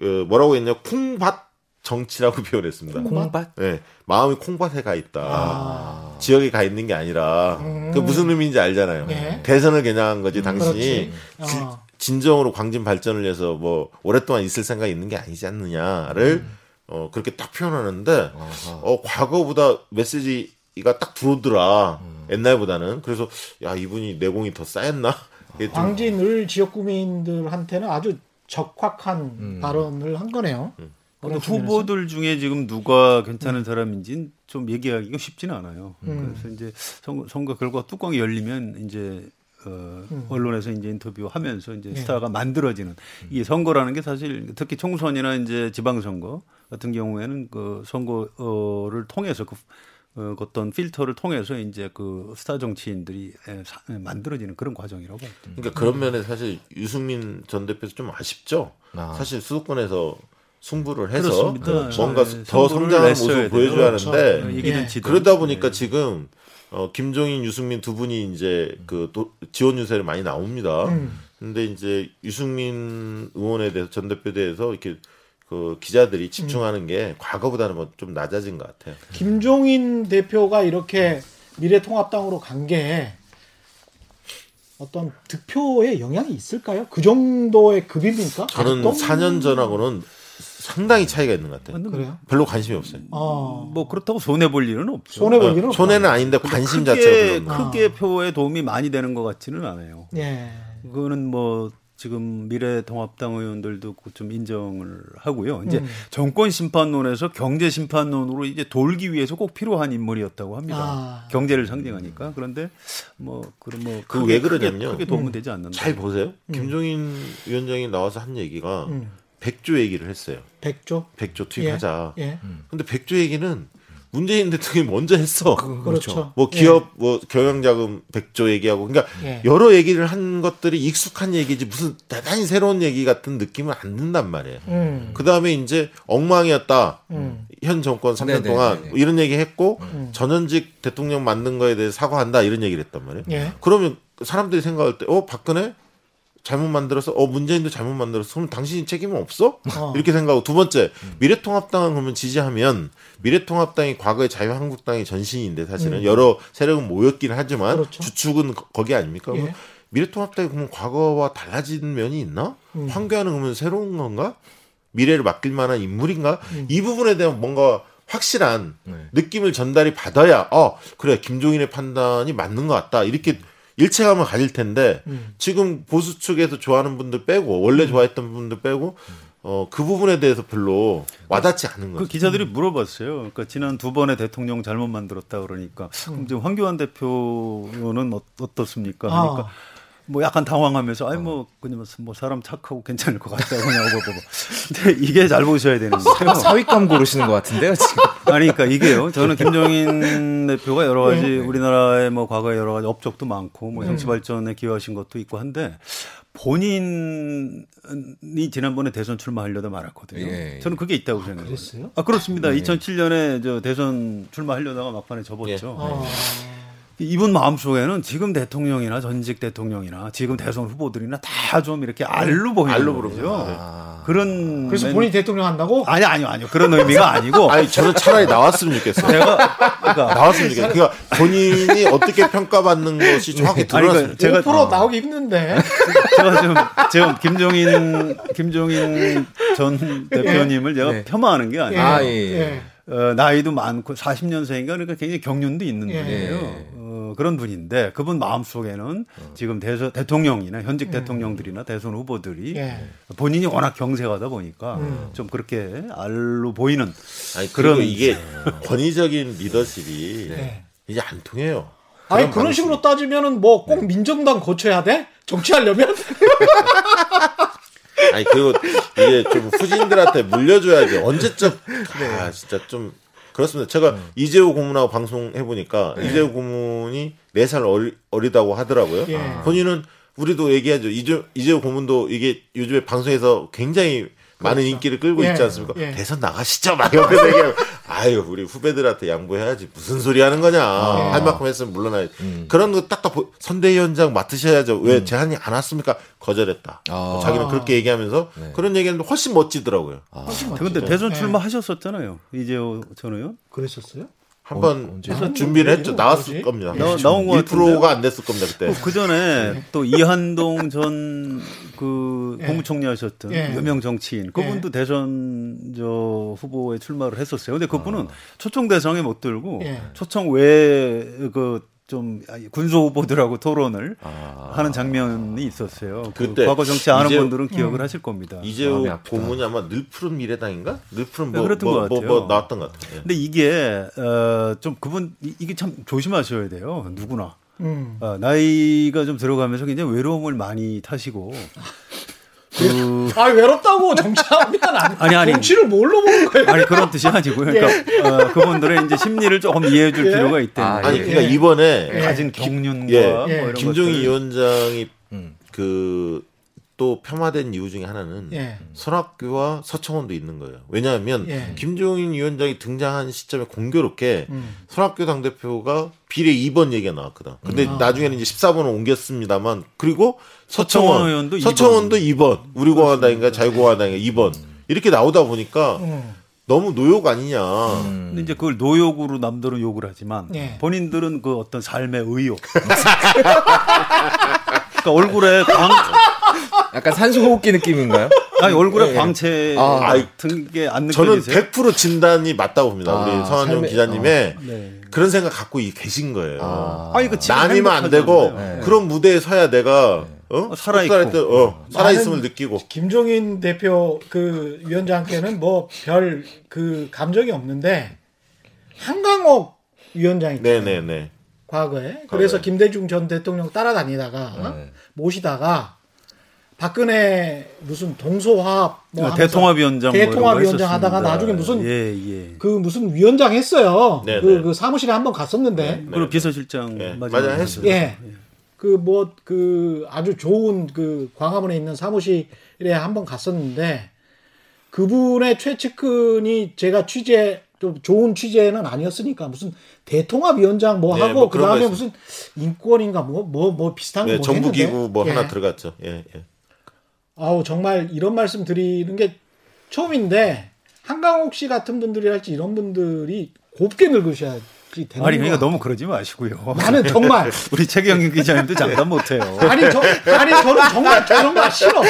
어, 뭐라고 했냐 콩밭 정치라고 (laughs) 표현했습니다. 콩밭? 네, 마음이 콩밭에 가 있다. 아. 지역에 가 있는 게 아니라 그 무슨 의미인지 알잖아요. 예. 대선을 겨냥한 거지 당신이 그렇지. 지- 어. 진정으로 광진 발전을 위해서 뭐 오랫동안 있을 생각이 있는 게 아니지 않느냐를 어, 그렇게 딱 표현하는데 아하. 어, 과거보다 메시지가 딱 들어오더라. 옛날보다는. 그래서 야 이분이 내공이 더 쌓였나? 이게 좀- 광진 을 지역 구민들한테는 아주 적확한 음. 발언을 한 거네요. 근데 그런 측면에서. 후보들 중에 지금 누가 괜찮은 사람인지는 좀 얘기하기가 쉽지는 않아요. 음. 그래서 이제 선거, 선거 결과 뚜껑이 열리면 이제 어, 음. 언론에서 이제 인터뷰하면서 이제 네. 스타가 만들어지는 이게 선거라는 게 사실 특히 총선이나 이제 지방선거 같은 경우에는 그 선거를 통해서 그 어, 그 어떤 필터를 통해서 이제 그 스타 정치인들이 에, 사- 에, 만들어지는 그런 과정이라고. 그러니까 그런 면에 사실 유승민 전 대표도 좀 아쉽죠. 아. 사실 수도권에서 승부를 해서 그렇습니다. 뭔가 네, 더 성장하는 모습을. 보여줘야 그렇죠. 하는데 네. 예. 그러다 보니까 네. 지금 어, 김종인, 유승민 두 분이 이제 그 도- 지원 유세를 많이 나옵니다. 음. 근데 이제 유승민 의원에 대해서 전 대표에 대해서 이렇게 그 기자들이 집중하는 게 과거보다는 뭐 좀 낮아진 것 같아요. 김종인 대표가 이렇게 미래통합당으로 간 게 어떤 득표에 영향이 있을까요? 그 정도의 급입니까? 저는 아직도? 4년 전하고는 상당히 차이가 있는 것 같아요. 그래요? 별로 관심이 없어요. 어, 뭐 그렇다고 손해 볼 일은 없죠. 손해 볼 일은 없다. 손해는 아닌데 관심 크게, 자체가. 크게 표에 도움이 많이 되는 것 같지는 않아요. 예. 그거는 뭐 지금 미래통합당 의원들도 그좀 인정을 하고요. 이제 음. 정권 심판론에서 경제 심판론으로 이제 돌기 위해서 꼭 필요한 인물이었다고 합니다. 아. 경제를 상징하니까 그런데 뭐 그런 뭐 그왜 크게- 그러냐면요. 크게 도움은 되지 않는다. 잘 보세요. 김종인 위원장이 나와서 한 얘기가 음. 백조 얘기를 했어요. 백조. 백조 투입하자. 예. 근데 백조 얘기는 문재인 대통령이 먼저 했어. 그렇죠. 뭐 기업 뭐 경영자금 백조 얘기하고 그러니까 예. 여러 얘기를 한 것들이 익숙한 얘기지 무슨 대단히 새로운 얘기 같은 느낌은 안 든단 말이에요. 예. 음. 그 다음에 이제 엉망이었다. 음. 현 정권 3년 네네네네. 동안 이런 얘기 했고 전현직 대통령 만든 거에 대해 사과한다 이런 얘기를 했단 말이에요. 예. 그러면 사람들이 생각할 때, 어, 박근혜? 잘못 만들어서, 어, 문재인도 잘못 만들었어. 그럼 당신이 책임은 없어? 어. 이렇게 생각하고. 두 번째, 미래통합당은 그러면 지지하면, 미래통합당이 과거에 자유한국당의 전신인데, 사실은 여러 세력은 모였긴 하지만, 음. 그렇죠. 주축은 거- 거기 아닙니까? 예. 미래통합당이 그러면 과거와 달라진 면이 있나? 음. 황교안은 그러면 새로운 건가? 미래를 맡길 만한 인물인가? 음. 이 부분에 대한 뭔가 확실한 네. 느낌을 전달이 받아야 어 그래 김종인의 판단이 맞는 것 같다 이렇게 일체감을 가질 텐데 음. 지금 보수 측에서 좋아하는 분들 빼고 원래 좋아했던 분들 빼고 어 그 부분에 대해서 별로 와닿지 않은 그 거죠. 기자들이 물어봤어요. 그러니까 지난 두 번의 대통령 잘못 만들었다 그러니까 그럼 지금 황교안 대표는 어, 어떻습니까? 아. 그러니까 뭐 약간 당황하면서 아니 뭐 그냥 뭐 사람 착하고 괜찮을 것 같다 그냥 보고 근데 이게 잘 보셔야 되는 거예요. (laughs) 사윗감 고르시는 것 같은데요, 지금. 아니 그러니까 이게요. 저는 (laughs) 김종인 대표가 여러 가지 우리나라의 뭐 과거에 여러 가지 업적도 많고 뭐 정치 발전에 기여하신 것도 있고 한데 본인이 지난번에 대선 출마하려다 말았거든요. 예, 예. 저는 그게 있다고 생각해요. 그랬어요? 아 그렇습니다. 2007년에 저 대선 출마하려다가 막판에 접었죠. 어. 이분 마음속에는 지금 대통령이나 전직 대통령이나 지금 대선 후보들이나 다 좀 이렇게 알로 보이는 알로 거죠. 아. 그런 그래서 맨- 본인 대통령 한다고? 아니 아니요 아니요 그런 의미가 아니고 아니 저는 차라리 나왔으면 좋겠어요. 제가 그러니까 나왔으면 좋겠어요. 그러니까 본인이 어떻게 평가받는 것이 정확히 그러니까 제가 5% 나오기 힘든데. 제가 지금 지금 김종인 김종인 전 대표님을 제가 네. 폄하하는 게 아니에요. 아, 예, 예. 어, 나이도 많고 40년생인가 그러니까 굉장히 경륜도 있는 예. 분이에요. 어, 그런 분인데 그분 마음속에는 지금 대선 대통령이나 현직 대통령들이나 대선 후보들이 예. 본인이 워낙 경색하다 보니까 좀 그렇게 알로 보이는 아니 그런- 이게 권위적인 리더십이 네. 이제 안 통해요. 아니 그런 방식이. 식으로 따지면은 뭐 꼭 민정당 거쳐야 돼? 정치하려면? (laughs) 아니 그리고 이게 좀 후진들한테 물려줘야지 언제적 네. 아 진짜 좀 그렇습니다. 제가 이재호 고문하고 방송해 보니까 네. 이재호 고문이 4살 어리, 어리다고 하더라고요. 예. 본인은 우리도 얘기하죠. 이재, 이재호 고문도 이게 요즘에 방송에서 굉장히 많은 인기를 끌고 예, 있지 않습니까? 예. 대선 나가시죠. 막 옆에서 얘기하고 아유 우리 후배들한테 양보해야지 무슨 소리 하는 거냐 아. 할 만큼 했으면 물러나야지 음. 그런 거 딱딱 보- 선대위원장 맡으셔야죠 왜 제안이 안 왔습니까 거절했다 아. 자기는 그렇게 얘기하면서 네. 그런 얘기했는데 훨씬 멋지더라고요 근데 대선 네. 출마하셨었잖아요. 전 의원. 그랬었어요? 한번 언제? 준비를 했죠 나왔을 뭐지? 겁니다 나- 나온 것 1%가 안 됐을 겁니다 그때 그 전에 또 이한동 전그 예. 국무총리 하셨던 예. 유명 정치인 그분도 대선 저 후보에 출마를 했었어요. 근데 그분은 초청 대상에 못 들고 예. 초청 외에 그 좀 군소 후보들하고 토론을 아. 하는 장면이 있었어요. 그 그때 과거 정치 아는 이재호- 분들은 기억을 하실 겁니다. 이재호. 고문이 아마 늘 푸른 미래당인가 늘 푸른 네, 뭐, 그랬던 뭐, 것 뭐, 같아요. 뭐 나왔던 것 같아요 예. 근데 이게 어 좀 그분 이- 이게 참 조심하셔야 돼요. 누구나. 음. 어, 나이가 좀 들어가면서 굉장히 외로움을 많이 타시고 (laughs) 그 아 외롭다고 정치하면 안 아니, 아니. 정치를 뭘로 보는 거예요? 아니 그런 뜻이 아니고요. 그러니까 어, 그분들의 이제 심리를 조금 이해해 줄 예. 필요가 있다. 아, 아니 예. 그러니까 이번에 예. 가진 경륜과 예. 뭐 예. 이런 김종인 것들. 위원장이 음. 그 또 폄하된 이유 중에 하나는 예. 선학교와 서청원도 있는 거예요. 왜냐하면 예. 김종인 위원장이 등장한 시점에 공교롭게 음. 선학교 당대표가 비례 2번 얘기가 나왔거든. 근데 아. 나중에는 이제 14번을 옮겼습니다만 그리고 서청원 서청원, 의원도 서청원도 2번, 우리공화당인가 자유공화당인가 2번 이렇게 나오다 보니까 음. 너무 노욕 아니냐. 근데 이제 그걸 노욕으로 남들은 욕을 하지만 예. 본인들은 그 어떤 삶의 의욕. (laughs) 그러니까 얼굴에 광 약간 산소호흡기 느낌인가요? 아니 얼굴에 예. 광채 아. 같은 게안 저는 느껴지세요? 100% 진단이 맞다고 봅니다. 아, 우리 삶의- 기자님의 네. 그런 생각 갖고 이- 계신 거예요. 아. 그 지금 남이면 안 되고 행복하잖아요. 네. 그런 무대에 서야 내가 어? 살아있고. 살아있- 어, 살아있음을 느끼고 김종인 대표 그 위원장께는 뭐 별 그 감정이 없는데 한강옥 위원장 있잖아요. 네네네 과거에. 그래서 과거에. 김대중 전 대통령 따라다니다가 네. 모시다가 박근혜 무슨 동서화합 뭐 대통합위원장 뭐거 대통합위원장 하다가 했었습니다. 나중에 무슨 예, 예. 그 무슨 위원장 했어요. 네, 그, 네. 그 사무실에 한번 갔었는데 그리고 비서실장 예, 마지막에 맞아요. 했어요. 예. 그뭐 그 아주 좋은 그 광화문에 있는 사무실에 한번 갔었는데 그분의 최측근이 제가 취재 좀 좋은 취재는 아니었으니까 무슨 대통합위원장 뭐 네, 하고 뭐그 그런 다음에 거 무슨 인권인가 뭐 뭐뭐 비슷한 거 네, 뭐 정부기구 했는데. 뭐 예. 하나 들어갔죠. 예, 예. 아우 정말 이런 말씀 드리는 게 처음인데 한강옥 씨 같은 분들이랄지 이런 분들이 곱게 늙으셔야지 되는 아니 그러니까 거 너무 그러지 마시고요. 나는 정말 (laughs) 우리 최경영 기자님도 장담 못해요. 아니 저 아니 저는 정말 저런 거 싫어.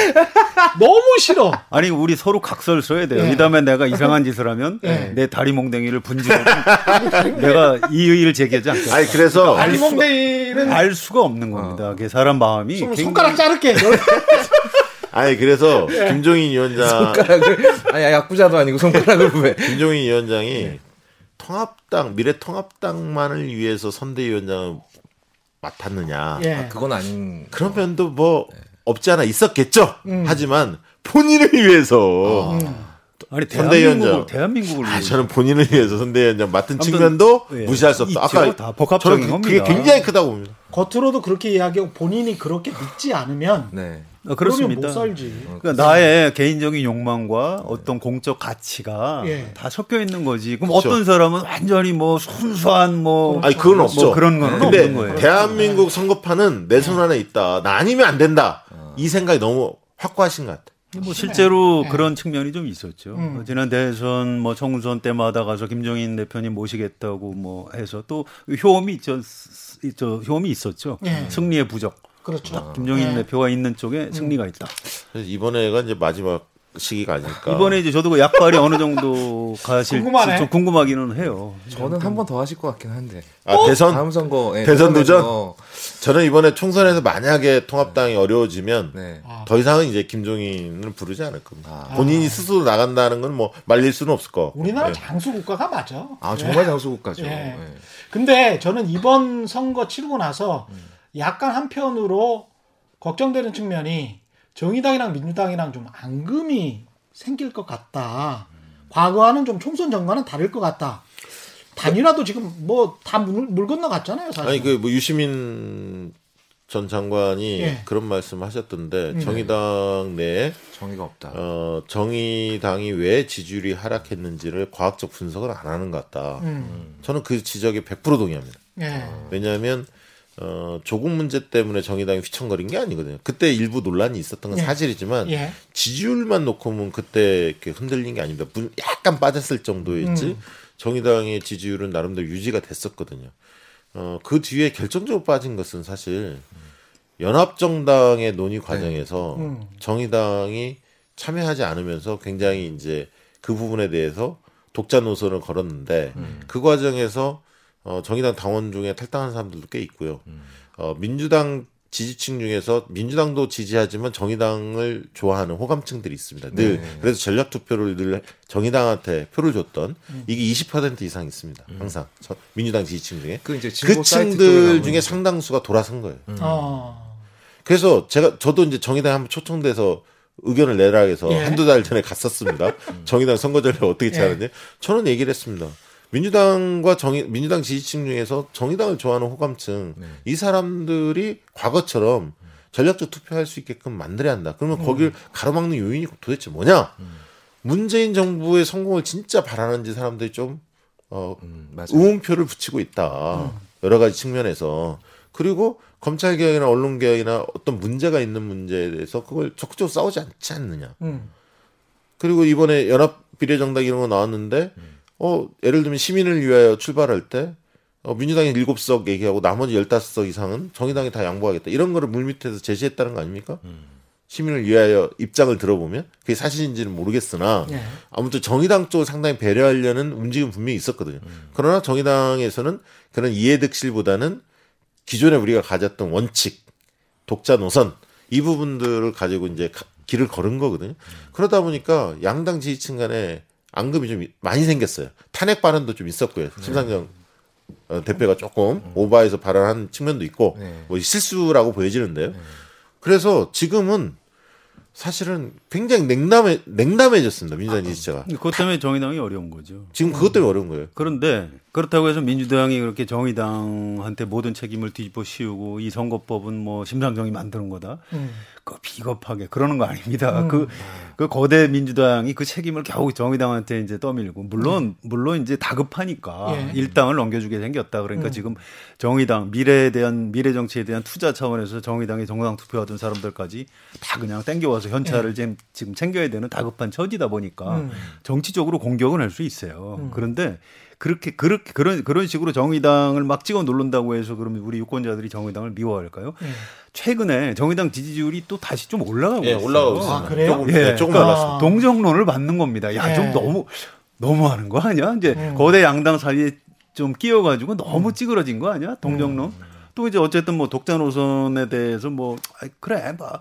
너무 싫어. 아니 우리 서로 각서를 써야 돼요. 예. 이 다음에 내가 이상한 짓을 하면 예. 내 다리 몽댕이를 분지르고 내가 이의를 제기하지 않겠다. 아니 그래서 알리몽데이는 알 수가 없는 겁니다. 그 사람 마음이 손- 굉장히 손가락 자를게. (laughs) 아니 그래서 (laughs) 예. 김종인 위원장 손가락을 아니 야구자도 아니고 손가락을 (laughs) 왜? 김종인 위원장이 예. 통합당 미래통합당만을 위해서 선대위원장을 맡았느냐? 예. 아, 그건 아닌. 그런 면도 뭐 없지 않아 있었겠죠. 음. 하지만 본인을 위해서 아니 선대위원장. 대한민국을 대한민국을 아, 위해서. 저는 본인을 위해서 선대위원장 맡은 아무튼, 측면도 예, 무시할 수 없다. 있죠. 아까 다 복합적인 저는 그- 그게 겁니다. 굉장히 크다고 봅니다. 겉으로도 그렇게 이야기하고 본인이 그렇게 믿지 않으면 네. 어, 그렇습니다. 못 살지. 그러니까 나의 개인적인 욕망과 어떤 공적 가치가 예. 다 섞여 있는 거지. 그럼 그렇죠. 어떤 사람은 완전히 뭐 순수한 뭐 아니 그건 뭐 없죠. 그런 건 근데 없는 거예요. 대한민국 선거판은 내 손 안에 있다. 나 아니면 안 된다. 이 생각이 너무 확고하신 것 같아. 뭐 실제로 네. 그런 측면이 좀 있었죠. 음. 지난 대선 뭐 총선 때마다 가서 김종인 대표님 모시겠다고 뭐 해서 또 효험이 있죠. 효험이 있었죠. 예. 승리의 부적. 그렇죠. 김종인 예. 대표가 있는 쪽에 승리가 있다. 이번에가 이제 마지막 시기가 아닐까. 이번에 이제 저도 그 약발이 어느 정도 (laughs) 가실지 궁금하네. 좀 궁금하기는 해요. 저는 한 번 더 하실 것 같긴 한데. 아, 대선 다음 선거 예, 대선 도전? 저는 이번에 총선에서 만약에 통합당이 어려워지면 네. 아. 더 이상은 이제 김종인을 부르지 않을 겁니다. 아. 본인이 스스로 나간다는 건 뭐 말릴 수는 없을 거. 우리나라 예. 장수 국가가 맞아. 아 예. 정말 장수 국가죠. 예. 예. 근데 저는 이번 선거 치르고 나서 약간 한편으로 걱정되는 측면이 정의당이랑 민주당이랑 좀 앙금이 생길 것 같다. 과거와는 좀 총선 전과는 다를 것 같다. 단이라도 지금 뭐 다물 건너 갔잖아요, 사실. 아니 그 뭐 유시민 전 장관이 예. 그런 말씀하셨던데 음. 정의당 내에 정의가 없다. 어, 정의당이 왜 지지율이 하락했는지를 과학적 분석을 안 하는 것 같다. 음. 저는 그 지적에 100% 동의합니다. 예. 왜냐하면 어, 조국 문제 때문에 정의당이 휘청거린 게 아니거든요. 그때 일부 논란이 있었던 건 예. 사실이지만 예. 지지율만 놓고 보면 그때 이렇게 흔들린 게 아닙니다. 물- 약간 빠졌을 정도였지 음. 정의당의 지지율은 나름대로 유지가 됐었거든요. 어, 그 뒤에 결정적으로 빠진 것은 사실 연합정당의 논의 과정에서 음. 정의당이 참여하지 않으면서 굉장히 이제 그 부분에 대해서 독자 노선을 걸었는데 그 과정에서 어, 정의당 당원 중에 탈당한 사람들도 꽤 있고요. 어, 민주당 지지층 중에서 민주당도 지지하지만 정의당을 좋아하는 호감층들이 있습니다. 늘 그래서 전략 투표를 늘 정의당한테 표를 줬던 이게 20% 이상 있습니다. 항상 저- 민주당 지지층 중에 그 이제 그 층들 중에. 상당수가 돌아선 거예요. 어. 그래서 제가 저도 이제 정의당에 한번 초청돼서 의견을 내라 해서 예. 한두 달 전에 갔었습니다. 정의당 선거 전략 어떻게 짜는지 저는 얘기를 했습니다. 민주당과 정의 민주당 지지층 중에서 정의당을 좋아하는 호감층 네. 이 사람들이 과거처럼 전략적 투표할 수 있게끔 만들어야 한다. 그러면 거기를 가로막는 요인이 도대체 뭐냐? 문재인 정부의 성공을 진짜 바라는지 사람들이 좀 어, 음. 우음표를 붙이고 있다. 여러 가지 측면에서. 그리고 검찰 개혁이나 언론 개혁이나 어떤 문제가 있는 문제에 대해서 그걸 적극적으로 싸우지 않지 않느냐. 음. 그리고 이번에 연합 비례정당 이런 거 나왔는데 어 예를 들면 시민을 위하여 출발할 때 어, 민주당이 7석 얘기하고 나머지 15석 이상은 정의당이 다 양보하겠다. 이런 거를 물밑에서 제시했다는 거 아닙니까? 시민을 위하여 입장을 들어보면 그게 사실인지는 모르겠으나 예. 아무튼 정의당 쪽을 상당히 배려하려는 움직임 분명히 있었거든요. 그러나 정의당에서는 그런 이해득실보다는 기존에 우리가 가졌던 원칙, 독자 노선 이 부분들을 가지고 이제 가- 길을 걸은 거거든요. 그러다 보니까 양당 지지층 간에 앙금이 좀 많이 생겼어요. 탄핵 발언도 좀 있었고요. 심상정 어, 대표가 조금 오바해서 발언한 측면도 있고 네. 뭐 실수라고 보여지는데요. 그래서 지금은 사실은 굉장히 냉담해 냉담해졌습니다 민주당 지지자가 그것 때문에 정의당이 어려운 거죠. 지금 그것 때문에 어려운 거예요. 그런데 그렇다고 해서 민주당이 그렇게 정의당한테 모든 책임을 뒤집어 씌우고 이 선거법은 뭐 심상정이 만드는 거다. 음. 그 비겁하게 그러는 거 아닙니다. 그, 그 거대 민주당이 그 책임을 겨우 정의당한테 이제 떠밀고 물론 물론 이제 다급하니까 예. 일당을 넘겨주게 생겼다. 그러니까 음. 지금 정의당 미래에 대한 미래 정치에 대한 투자 차원에서 정의당에 정당 투표하던 사람들까지 다 그냥 땡겨와서 현찰을 지금 지금 챙겨야 되는 다급한 처지다 보니까 음. 정치적으로 공격은 할 수 있어요. 그런데 그렇게 그렇게 그런 그런 식으로 정의당을 막 찍어 누른다고 해서 그러면 우리 유권자들이 정의당을 미워할까요? 예. 최근에 정의당 지지율이 또 다시 좀 올라가고 예, 있어요. 올라가고 있습니다. 아, 그래요? 조금, 예. 네, 조금 그러니까 올랐습니다. 동정론을 받는 겁니다. 야, 예. 좀 너무 너무하는 거 아니야? 이제 음. 거대 양당 사이에 좀 끼어가지고 너무 찌그러진 거 아니야? 동정론. 음. 또 이제 어쨌든 뭐 독자 노선에 대해서 뭐 아이, 그래, 뭐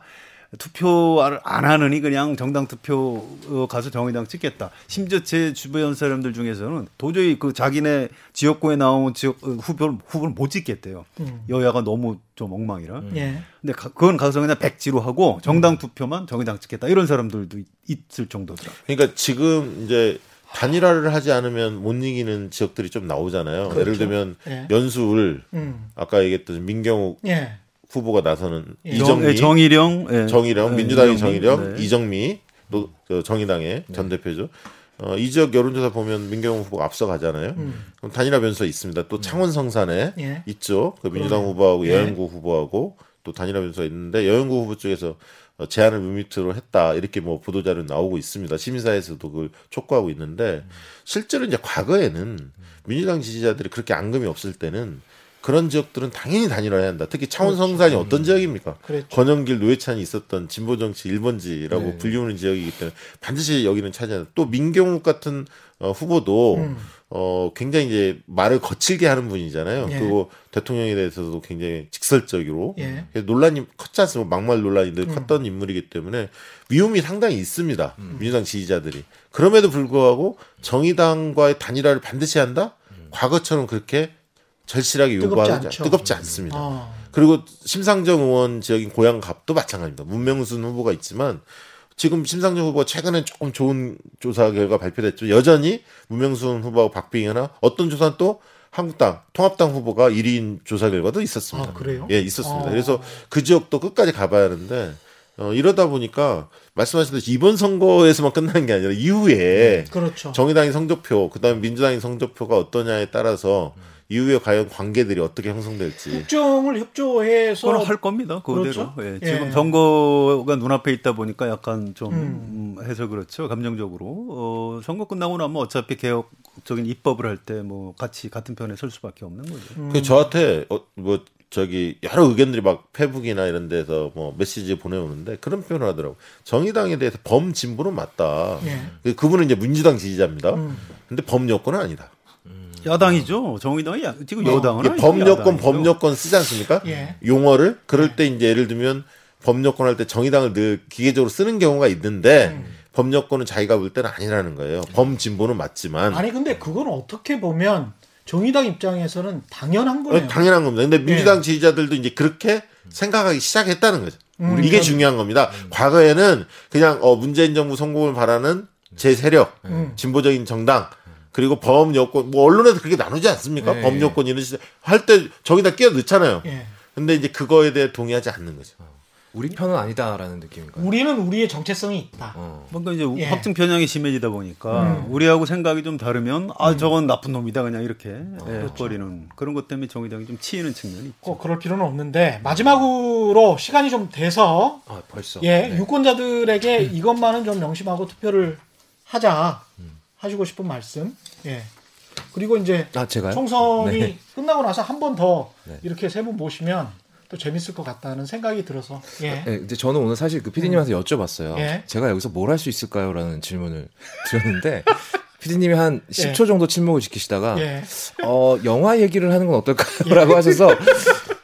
투표를 안 하느니 그냥 정당 투표 어, 가서 정의당 찍겠다. 심지어 제 주변 사람들 중에서는 도저히 그 자기네 지역구에 나온 지역 어, 후보를 후보를 못 찍겠대요. 음. 여야가 너무 좀 엉망이라. 예. 근데 가- 그건 가서 그냥 백지로 하고 정당 투표만 정의당 찍겠다 이런 사람들도 있- 있을 정도더라고요. 그러니까 지금 이제 단일화를 하지 않으면 못 이기는 지역들이 좀 나오잖아요. 그렇죠. 예를 들면 예. 연수을 음. 아까 얘기했던 민경욱 예. 후보가 나서는 예. 이정미, 정, 의령 예. 정의령, 예, 민주당의 이정미. 정의령, 네. 이정미, 또저 정의당의 전 대표죠. 어, 이 지역 여론조사 보면 민경욱 후보가 앞서가잖아요. 그럼 단일화 변수가 있습니다. 또 창원 성산에 음. 예. 있죠. 그 민주당 후보하고 예. 여영구 후보하고 또 단일화 변수가 있는데 여영구 후보 쪽에서 어, 제안을 뮤미트로 했다 이렇게 뭐 보도 자료 나오고 있습니다. 시민사회에서도 그걸 촉구하고 있는데 실제로 이제 과거에는 민주당 지지자들이 그렇게 앙금이 없을 때는 그런 지역들은 당연히 단일화해야 한다. 특히 창원 성산이 어떤 지역입니까? 그렇죠. 권영길 노회찬이 있었던 진보 정치 1번지라고 네. 불리우는 지역이기 때문에 반드시 여기는 차지한다. 또 민경욱 같은 어, 후보도 음. 어 굉장히 이제 말을 거칠게 하는 분이잖아요. 예. 그리고 대통령에 대해서도 굉장히 직설적으로 예. 논란이 컸지 않습니까? 막말 논란이 늘 컸던 인물이기 때문에 미움이 상당히 있습니다. 민주당 지지자들이. 그럼에도 불구하고 정의당과의 단일화를 반드시 한다? 과거처럼 그렇게 절실하게 뜨겁지 요구하지 않죠. 않- 뜨겁지 않습니다. 아. 그리고 심상정 의원 지역인 고양갑도 마찬가지입니다. 문명순 후보가 있지만 지금 심상정 후보가 최근에 조금 좋은 조사 결과 발표됐죠. 여전히 문명순 후보하고 박빙이 하나 어떤 조사는 또 한국당 통합당 후보가 1위인 조사 결과도 있었습니다. 아, 그래요? 예, 있었습니다. 어. 그래서 그 지역도 끝까지 가봐야 하는데 어, 이러다 보니까 말씀하셨듯이 이번 선거에서만 끝나는 게 아니라 이후에 그렇죠. 정의당의 성적표, 그다음에 민주당의 성적표가 어떠냐에 따라서 이후에 과연 관계들이 어떻게 형성될지 국정을 협조해서 할 겁니다. 그대로. 그렇죠? 예, 예. 지금 선거가 눈앞에 있다 보니까 약간 좀 음. 음, 해서 그렇죠. 감정적으로. 어, 선거 끝나고 나면 어차피 개혁적인 입법을 할 때 뭐 같이 같은 편에 설 수밖에 없는 거죠. 음. 그 저한테 어, 뭐 저기 여러 의견들이 막 페북이나 이런 데서 뭐 메시지 보내오는데 그런 표현을 하더라고. 정의당에 대해서 범진보는 맞다. 예. 그- 그분은 이제 민주당 지지자입니다. 음. 근데 범여권은 아니다. 야당이죠. 정의당이 야- 지금 여당은 아니죠. 범여권 야당이죠. 범여권 쓰지 않습니까? 예. 용어를 그럴 때 이제 예를 들면 범여권 할 때 정의당을 늘 기계적으로 쓰는 경우가 있는데 음. 범여권은 자기가 볼 때는 아니라는 거예요. 범진보는 맞지만 아니 근데 그건 어떻게 보면 정의당 입장에서는 당연한 어, 거네요. 당연한 겁니다. 근데 민주당 예. 지지자들도 이제 그렇게 생각하기 시작했다는 거죠. 음. 이게 중요한 겁니다. 과거에는 그냥 어 문재인 정부 성공을 바라는 제 세력, 음. 진보적인 정당 그리고 범 여권 뭐 언론에서 그렇게 나누지 않습니까? 네. 범 여권 이런 시대 할때 저기다 끼어 넣잖아요. 예. 근데 이제 그거에 대해 동의하지 않는 거죠. 우리 편은 아니다라는 느낌인가요? 우리는 우리의 정체성이 있다. 어. 뭔가 이제 예. 확증 편향이 심해지다 보니까 음. 우리하고 생각이 좀 다르면 아 저건 나쁜 놈이다 그냥 이렇게 예, 버리는 그런 것 때문에 정의당이 좀 치이는 측면이 있죠. 꼭 그럴 필요는 없는데 마지막으로 시간이 좀 돼서 아 벌써. 예 네. 유권자들에게 이것만은 좀 명심하고 투표를 하자 하시고 싶은 말씀. 예. 그리고 이제 아 제가요? 총선이 네. 끝나고 나서 한 번더 네. 이렇게 세 분 모시면 또 재밌을 것 같다는 생각이 들어서 예. 네, 이제 저는 오늘 사실 그 PD님한테 여쭤봤어요. 예. 제가 여기서 뭘 할 수 있을까요?라는 질문을 (laughs) 드렸는데 PD님이 한 예. 10초 정도 침묵을 지키시다가 예. 어 영화 얘기를 하는 건 어떨까요라고 (laughs) 하셔서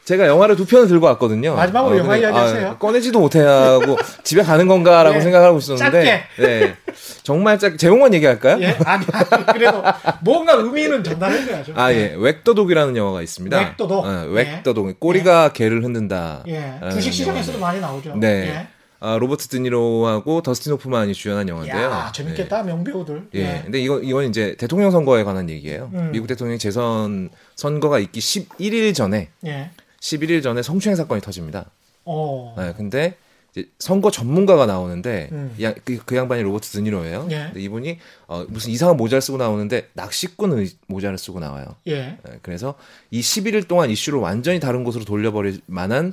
제가 영화를 두 편을 들고 왔거든요. 마지막으로 어, 영화 이야기 아, 하세요. 꺼내지도 못하고 (laughs) 집에 가는 건가라고 예. 생각하고 있었는데 네. 정말 짧게 제목만 얘기할까요? 예. 아니, 아니 그래도 뭔가 의미는 전달해줘야죠. (laughs) 아, 예. 웩더독이라는 영화가 있습니다. 웩더독. 어, 웩더독. 꼬리가 개를 흔든다. 예. 주식 시장에서도. 많이 나오죠. 네. 예. 아, 로버트 드니로하고 더스틴 호프만이 주연한 영화인데요. 야, 재밌겠다 명배우들. 예. 예. 근데 이건 이건 이제 대통령 선거에 관한 얘기예요. 음. 미국 대통령 재선 선거가 있기 11일 전에 예. 11일 전에 성추행 사건이 터집니다. 어. 네, 근데 이제 선거 전문가가 나오는데 음. 그, 그 양반이 로버트 드니로예요. 예. 근데 이분이 어, 무슨 이상한 모자를 쓰고 나오는데 낚시꾼 의- 모자를 쓰고 나와요. 예. 네, 그래서 이 11일 동안 이슈를 완전히 다른 곳으로 돌려버릴 만한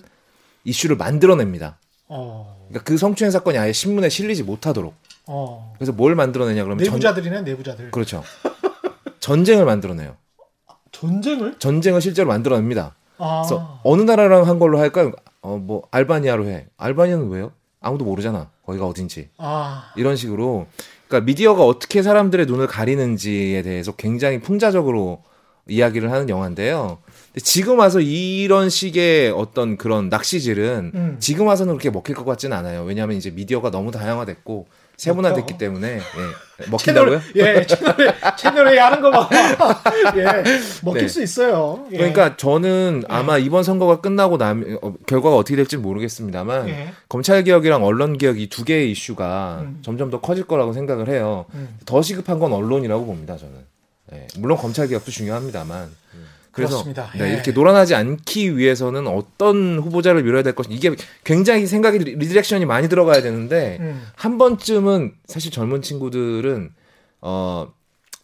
이슈를 만들어냅니다. 어. 그러니까 그 성추행 사건이 아예 신문에 실리지 못하도록. 어. 그래서 뭘 만들어내냐 그러면 전- 내부자들이네 내부자들. 그렇죠. 전쟁을 만들어내요. 전쟁을? 전쟁을 실제로 만들어냅니다. 아. 그래서 어느 나라랑 한 걸로 할까요? 어, 뭐 알바니아로 해. 알바니아는 왜요? 아무도 모르잖아. 거기가 어딘지. 아. 이런 식으로 그러니까 미디어가 어떻게 사람들의 눈을 가리는지에 대해서 굉장히 풍자적으로 이야기를 하는 영화인데요. 근데 지금 와서 이런 식의 어떤 그런 낚시질은 음. 지금 와서는 그렇게 먹힐 것 같지는 않아요. 왜냐하면 이제 미디어가 너무 다양화됐고 세분화됐기 먹혀. 때문에 예. 먹힌다고요? 예, 채널에 채널에 하는 거 봐. 예, 먹힐 네. 수 있어요. 예. 그러니까 저는 아마 이번 선거가 끝나고 나면 어, 결과가 어떻게 될지 는 모르겠습니다만 예. 검찰 개혁이랑 언론 개혁 이 두 개의 이슈가 음. 점점 더 커질 거라고 생각을 해요. 음. 더 시급한 건 언론이라고 봅니다. 저는. 예, 물론 검찰 개혁도 중요합니다만. 그래서. 네, 예. 이렇게 놀아나지 않기 위해서는 어떤 후보자를 밀어야 될 것인지 이게 굉장히 생각이 re- redirection이 많이 들어가야 되는데 음. 한 번쯤은 사실 젊은 친구들은 어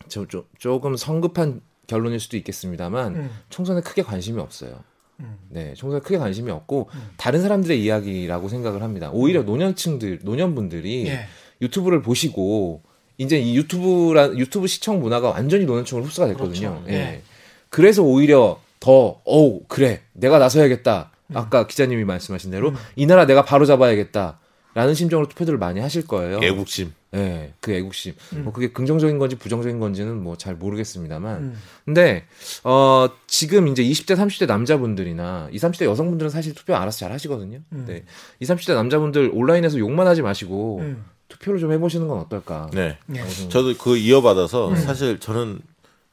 저, 저, 조금 성급한 결론일 수도 있겠습니다만 음. 총선에 크게 관심이 없어요. 음. 네, 총선에 크게 관심이 없고 음. 다른 사람들의 이야기라고 생각을 합니다. 오히려 노년층들, 노년분들이 예. 유튜브를 보시고 이제 이 유튜브라 유튜브 시청 문화가 완전히 노년층으로 흡수가 됐거든요. 그렇죠. 예. 그래서 오히려 더 어우 그래 내가 나서야겠다. 아까 기자님이 말씀하신 대로 음. 이 나라 내가 바로 잡아야겠다. 라는 심정으로 투표들을 많이 하실 거예요. 애국심. 네, 그 애국심. 음. 뭐 그게 긍정적인 건지 부정적인 건지는 뭐 잘 모르겠습니다만. 음. 근데 어 지금 이제 20대 30대 남자분들이나 20, 30대 여성분들은 사실 투표 알아서 잘 하시거든요. 음. 네. 20, 30대 남자분들 온라인에서 욕만 하지 마시고 음. 투표를 좀 해보시는 건 어떨까? 네. 예. 저도 그 이어받아서 음. 사실 저는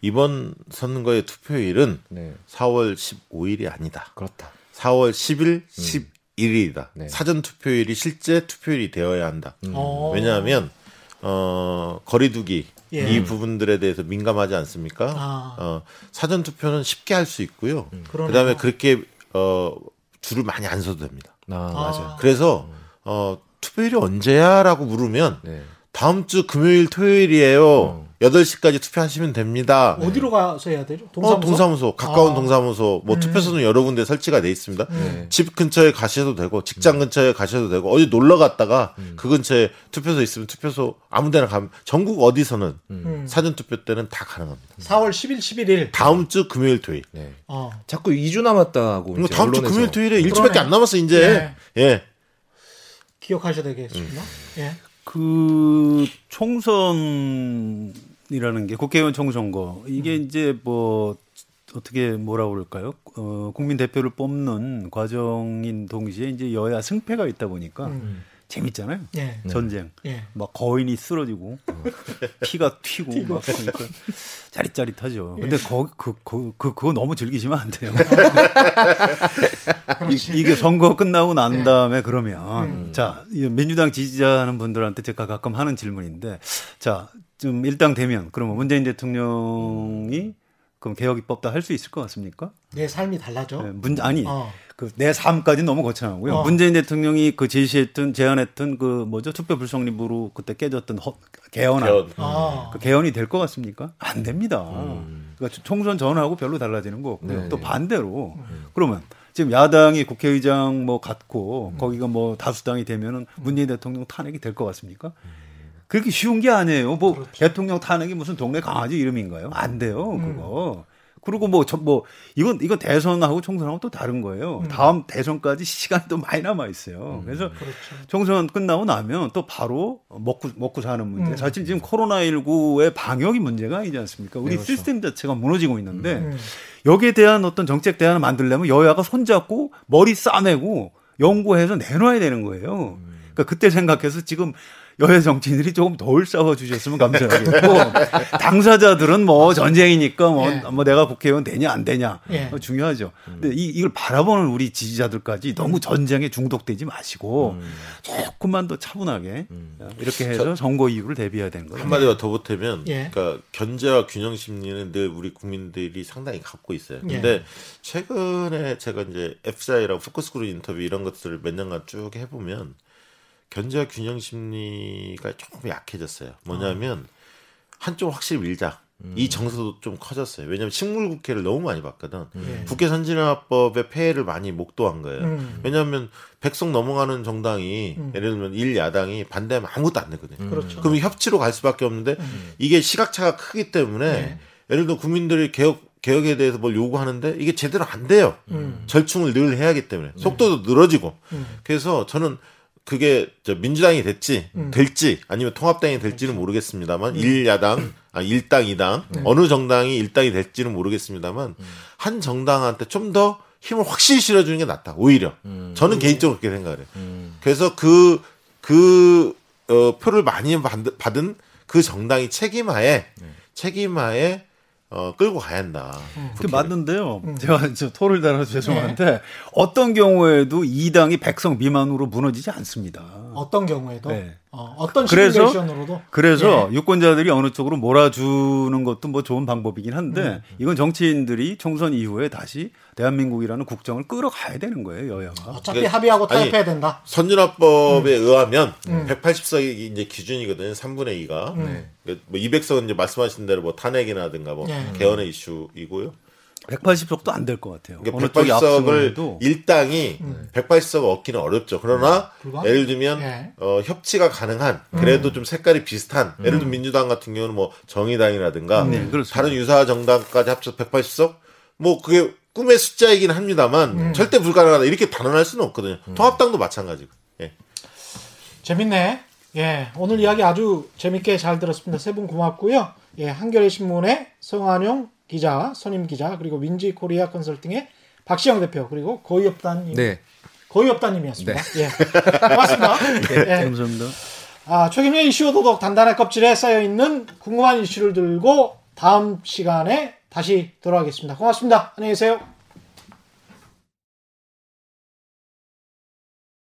이번 선거의 투표일은 네, 4월 15일이 아니다. 그렇다. 4월 10일, 11일이다. 네. 사전 투표일이 실제 투표일이 되어야 한다. 어. 왜냐하면 어 거리두기 예. 이 부분들에 대해서 민감하지 않습니까? 아. 어 사전 투표는 쉽게 할 수 있고요. 그러네요. 그다음에 그렇게 어 줄을 많이 안 서도 됩니다. 아, 맞아요. 그래서 어 투표일이 언제야라고 물으면 네. 다음 주 금요일 토요일이에요. 8시까지 투표하시면 됩니다. 어디로 가서 해야 되죠? 동사무소. 어, 동사무소, 가까운 아. 동사무소, 뭐 음. 투표소는 여러 군데 설치가 돼 있습니다. 네. 집 근처에 가셔도 되고, 음. 직장 근처에 가셔도 되고, 어디 놀러 갔다가 그 근처에 투표소 있으면 투표소 아무 데나 가면, 전국 어디서는 음. 사전 투표 때는 다 가능합니다. 4월 10일, 11일. 다음 주 금요일 토요일. 네. 어. 자꾸 2주 남았다고. 이제 다음 주 언론에서. 금요일 토요일에 일주밖에 그러네. 안 남았어, 이제. 예. 기억하셔야 되겠습니다. 예. 그 총선이라는 게 국회의원 총선거 이게 이제 뭐 어떻게 뭐라 그럴까요? 어, 국민 대표를 뽑는 과정인 동시에 이제 여야 승패가 있다 보니까 음. 재밌잖아요. 예. 전쟁. 예. 막 거인이 쓰러지고 피가 튀고 막 그러니까 짜릿짜릿하죠. 근데 거, 그, 그, 그, 그거 너무 즐기시면 안 돼요. 이, 게 선거 끝나고 난 다음에 그러면 자이 민주당 지지자하는 분들한테 제가 가끔 하는 질문인데 자 좀 일당 되면 그러면 문재인 대통령이 그럼 개혁 입법도 할수 있을 것 같습니까? 내 삶이 달라져. 네, 문 아니 어. 그 내 삶까지는 너무 거창하고요. 어. 문재인 대통령이 그 제시했던 제안했던 그 뭐죠 투표 불성립으로 그때 깨졌던 허, 개헌안 개헌. 아. 그 개헌이 될 것 같습니까? 안 됩니다. 그러니까 총선 전하고 별로 달라지는 거 없고요. 네, 또 네. 반대로 그러면 지금 야당이 국회의장 뭐 갖고 거기가 뭐 다수당이 되면은 문재인 대통령 탄핵이 될 것 같습니까? 그렇게 쉬운 게 아니에요. 뭐 대통령 탄핵이 무슨 동네 강아지 이름인가요? 안 돼요, 그거. 그리고 뭐, 저, 뭐, 이건, 이건 대선하고 총선하고 또 다른 거예요. 다음 대선까지 시간이 또 많이 남아있어요. 그래서 총선 끝나고 나면 또 바로 먹고, 먹고 사는 문제. 사실 지금 코로나19의 방역이 문제가 아니지 않습니까? 우리 시스템 자체가 무너지고 있는데 음. 여기에 대한 어떤 정책 대안을 만들려면 여야가 손잡고 머리 싸매고 연구해서 내놔야 되는 거예요. 그러니까 그때 생각해서 지금 여야 정치인들이 조금 덜 싸워주셨으면 감사하겠고 당사자들은 뭐 전쟁이니까 뭐, 예. 뭐 내가 국회의원 되냐 안 되냐 예. 어, 중요하죠. 근데 이, 이걸 바라보는 우리 지지자들까지 너무 전쟁에 중독되지 마시고 조금만 더 차분하게 어, 이렇게 해서 선거 이후를 대비해야 되는 거예요. 한마디만 더 보태면, 예. 그러니까 견제와 균형 심리는 늘 우리 국민들이 상당히 갖고 있어요. 예. 근데 최근에 제가 이제 F사이랑 포커스 그룹 인터뷰 이런 것들을 몇 년간 쭉 해보면 견제와 균형 심리가 조금 약해졌어요. 뭐냐면 한쪽 확실히 밀자. 이 정서도 좀 커졌어요. 왜냐하면 식물 국회를 너무 많이 봤거든. 예. 국회 선진화법의 폐해를 많이 목도한 거예요. 음. 왜냐하면 백석 넘어가는 정당이 예를 들면 일 야당이 반대하면 아무것도 안 되거든요. 그렇죠. 그럼 협치로 갈 수밖에 없는데 이게 시각차가 크기 때문에 네. 예를 들어 국민들이 개혁 개혁에 대해서 뭘 요구하는데 이게 제대로 안 돼요. 음. 절충을 늘 해야 하기 때문에 속도도 늘어지고 음. 그래서 저는 그게 저 민주당이 됐지 음. 될지 아니면 통합당이 될지는 모르겠습니다만 일 야당 아 일당 이당 네. 어느 정당이 일당이 될지는 모르겠습니다만 한 정당한테 좀 더 힘을 확실히 실어주는 게 낫다 오히려. 저는 개인적으로 그렇게 생각을 해요. 그래서 그, 그, 어, 표를 많이 받- 받은 그 정당이 책임하에, 책임하에, 어, 끌고 가야 한다. 그 맞는데요. 음. 제가 (laughs) 저 토를 달아서 죄송한데 네. 어떤 경우에도 이 당이 백성 미만으로 무너지지 않습니다. 어떤 경우에도 네. 어, 떤 그래서- 시뮬레이션으로도 그래서 예. 유권자들이 어느 쪽으로 몰아주는 것도 뭐 좋은 방법이긴 한데 음. 이건 정치인들이 총선 이후에 다시 대한민국이라는 국정을 끌어가야 되는 거예요 여야가. 어차피 이게- 합의하고 아니, 타협해야 된다. 선진화법에 의하면 음. 180석이 이제 기준이거든요. 3분의 2가. 음. 뭐 200석은 이제 말씀하신 대로 뭐 탄핵이라든가 뭐 네. 개헌의 이슈이고요. 180석도 안 될 것 같아요. 그러니까 어느 쪽이 앞서고 180석을 해도 일당이 180석 얻기는 어렵죠. 그러나 불과? 예를 들면 예. 어, 협치가 가능한 그래도 좀 색깔이 비슷한 예를 들면 민주당 같은 경우는 뭐 정의당이라든가 네, 그렇습니다. 다른 유사 정당까지 합쳐서 180석 뭐 그게 꿈의 숫자이긴 합니다만 절대 불가능하다 이렇게 단언할 수는 없거든요. 통합당도 마찬가지고. 예. 재밌네. 예, 오늘 이야기 아주 재밌게 잘 들었습니다. 세 분 고맙고요. 예, 한겨레 신문의 성한용 기자, 선임 기자, 그리고 윈지 코리아 컨설팅의 박시영 대표, 그리고 거의업단님, 네. 거의업단님이었습니다. 예, 고맙습니다. (laughs) 예. 감사합니다. 아, 최근의 이슈 도덕 단단한 껍질에 쌓여 있는 궁금한 이슈를 들고 다음 시간에 다시 돌아오겠습니다. 고맙습니다. 안녕히 계세요.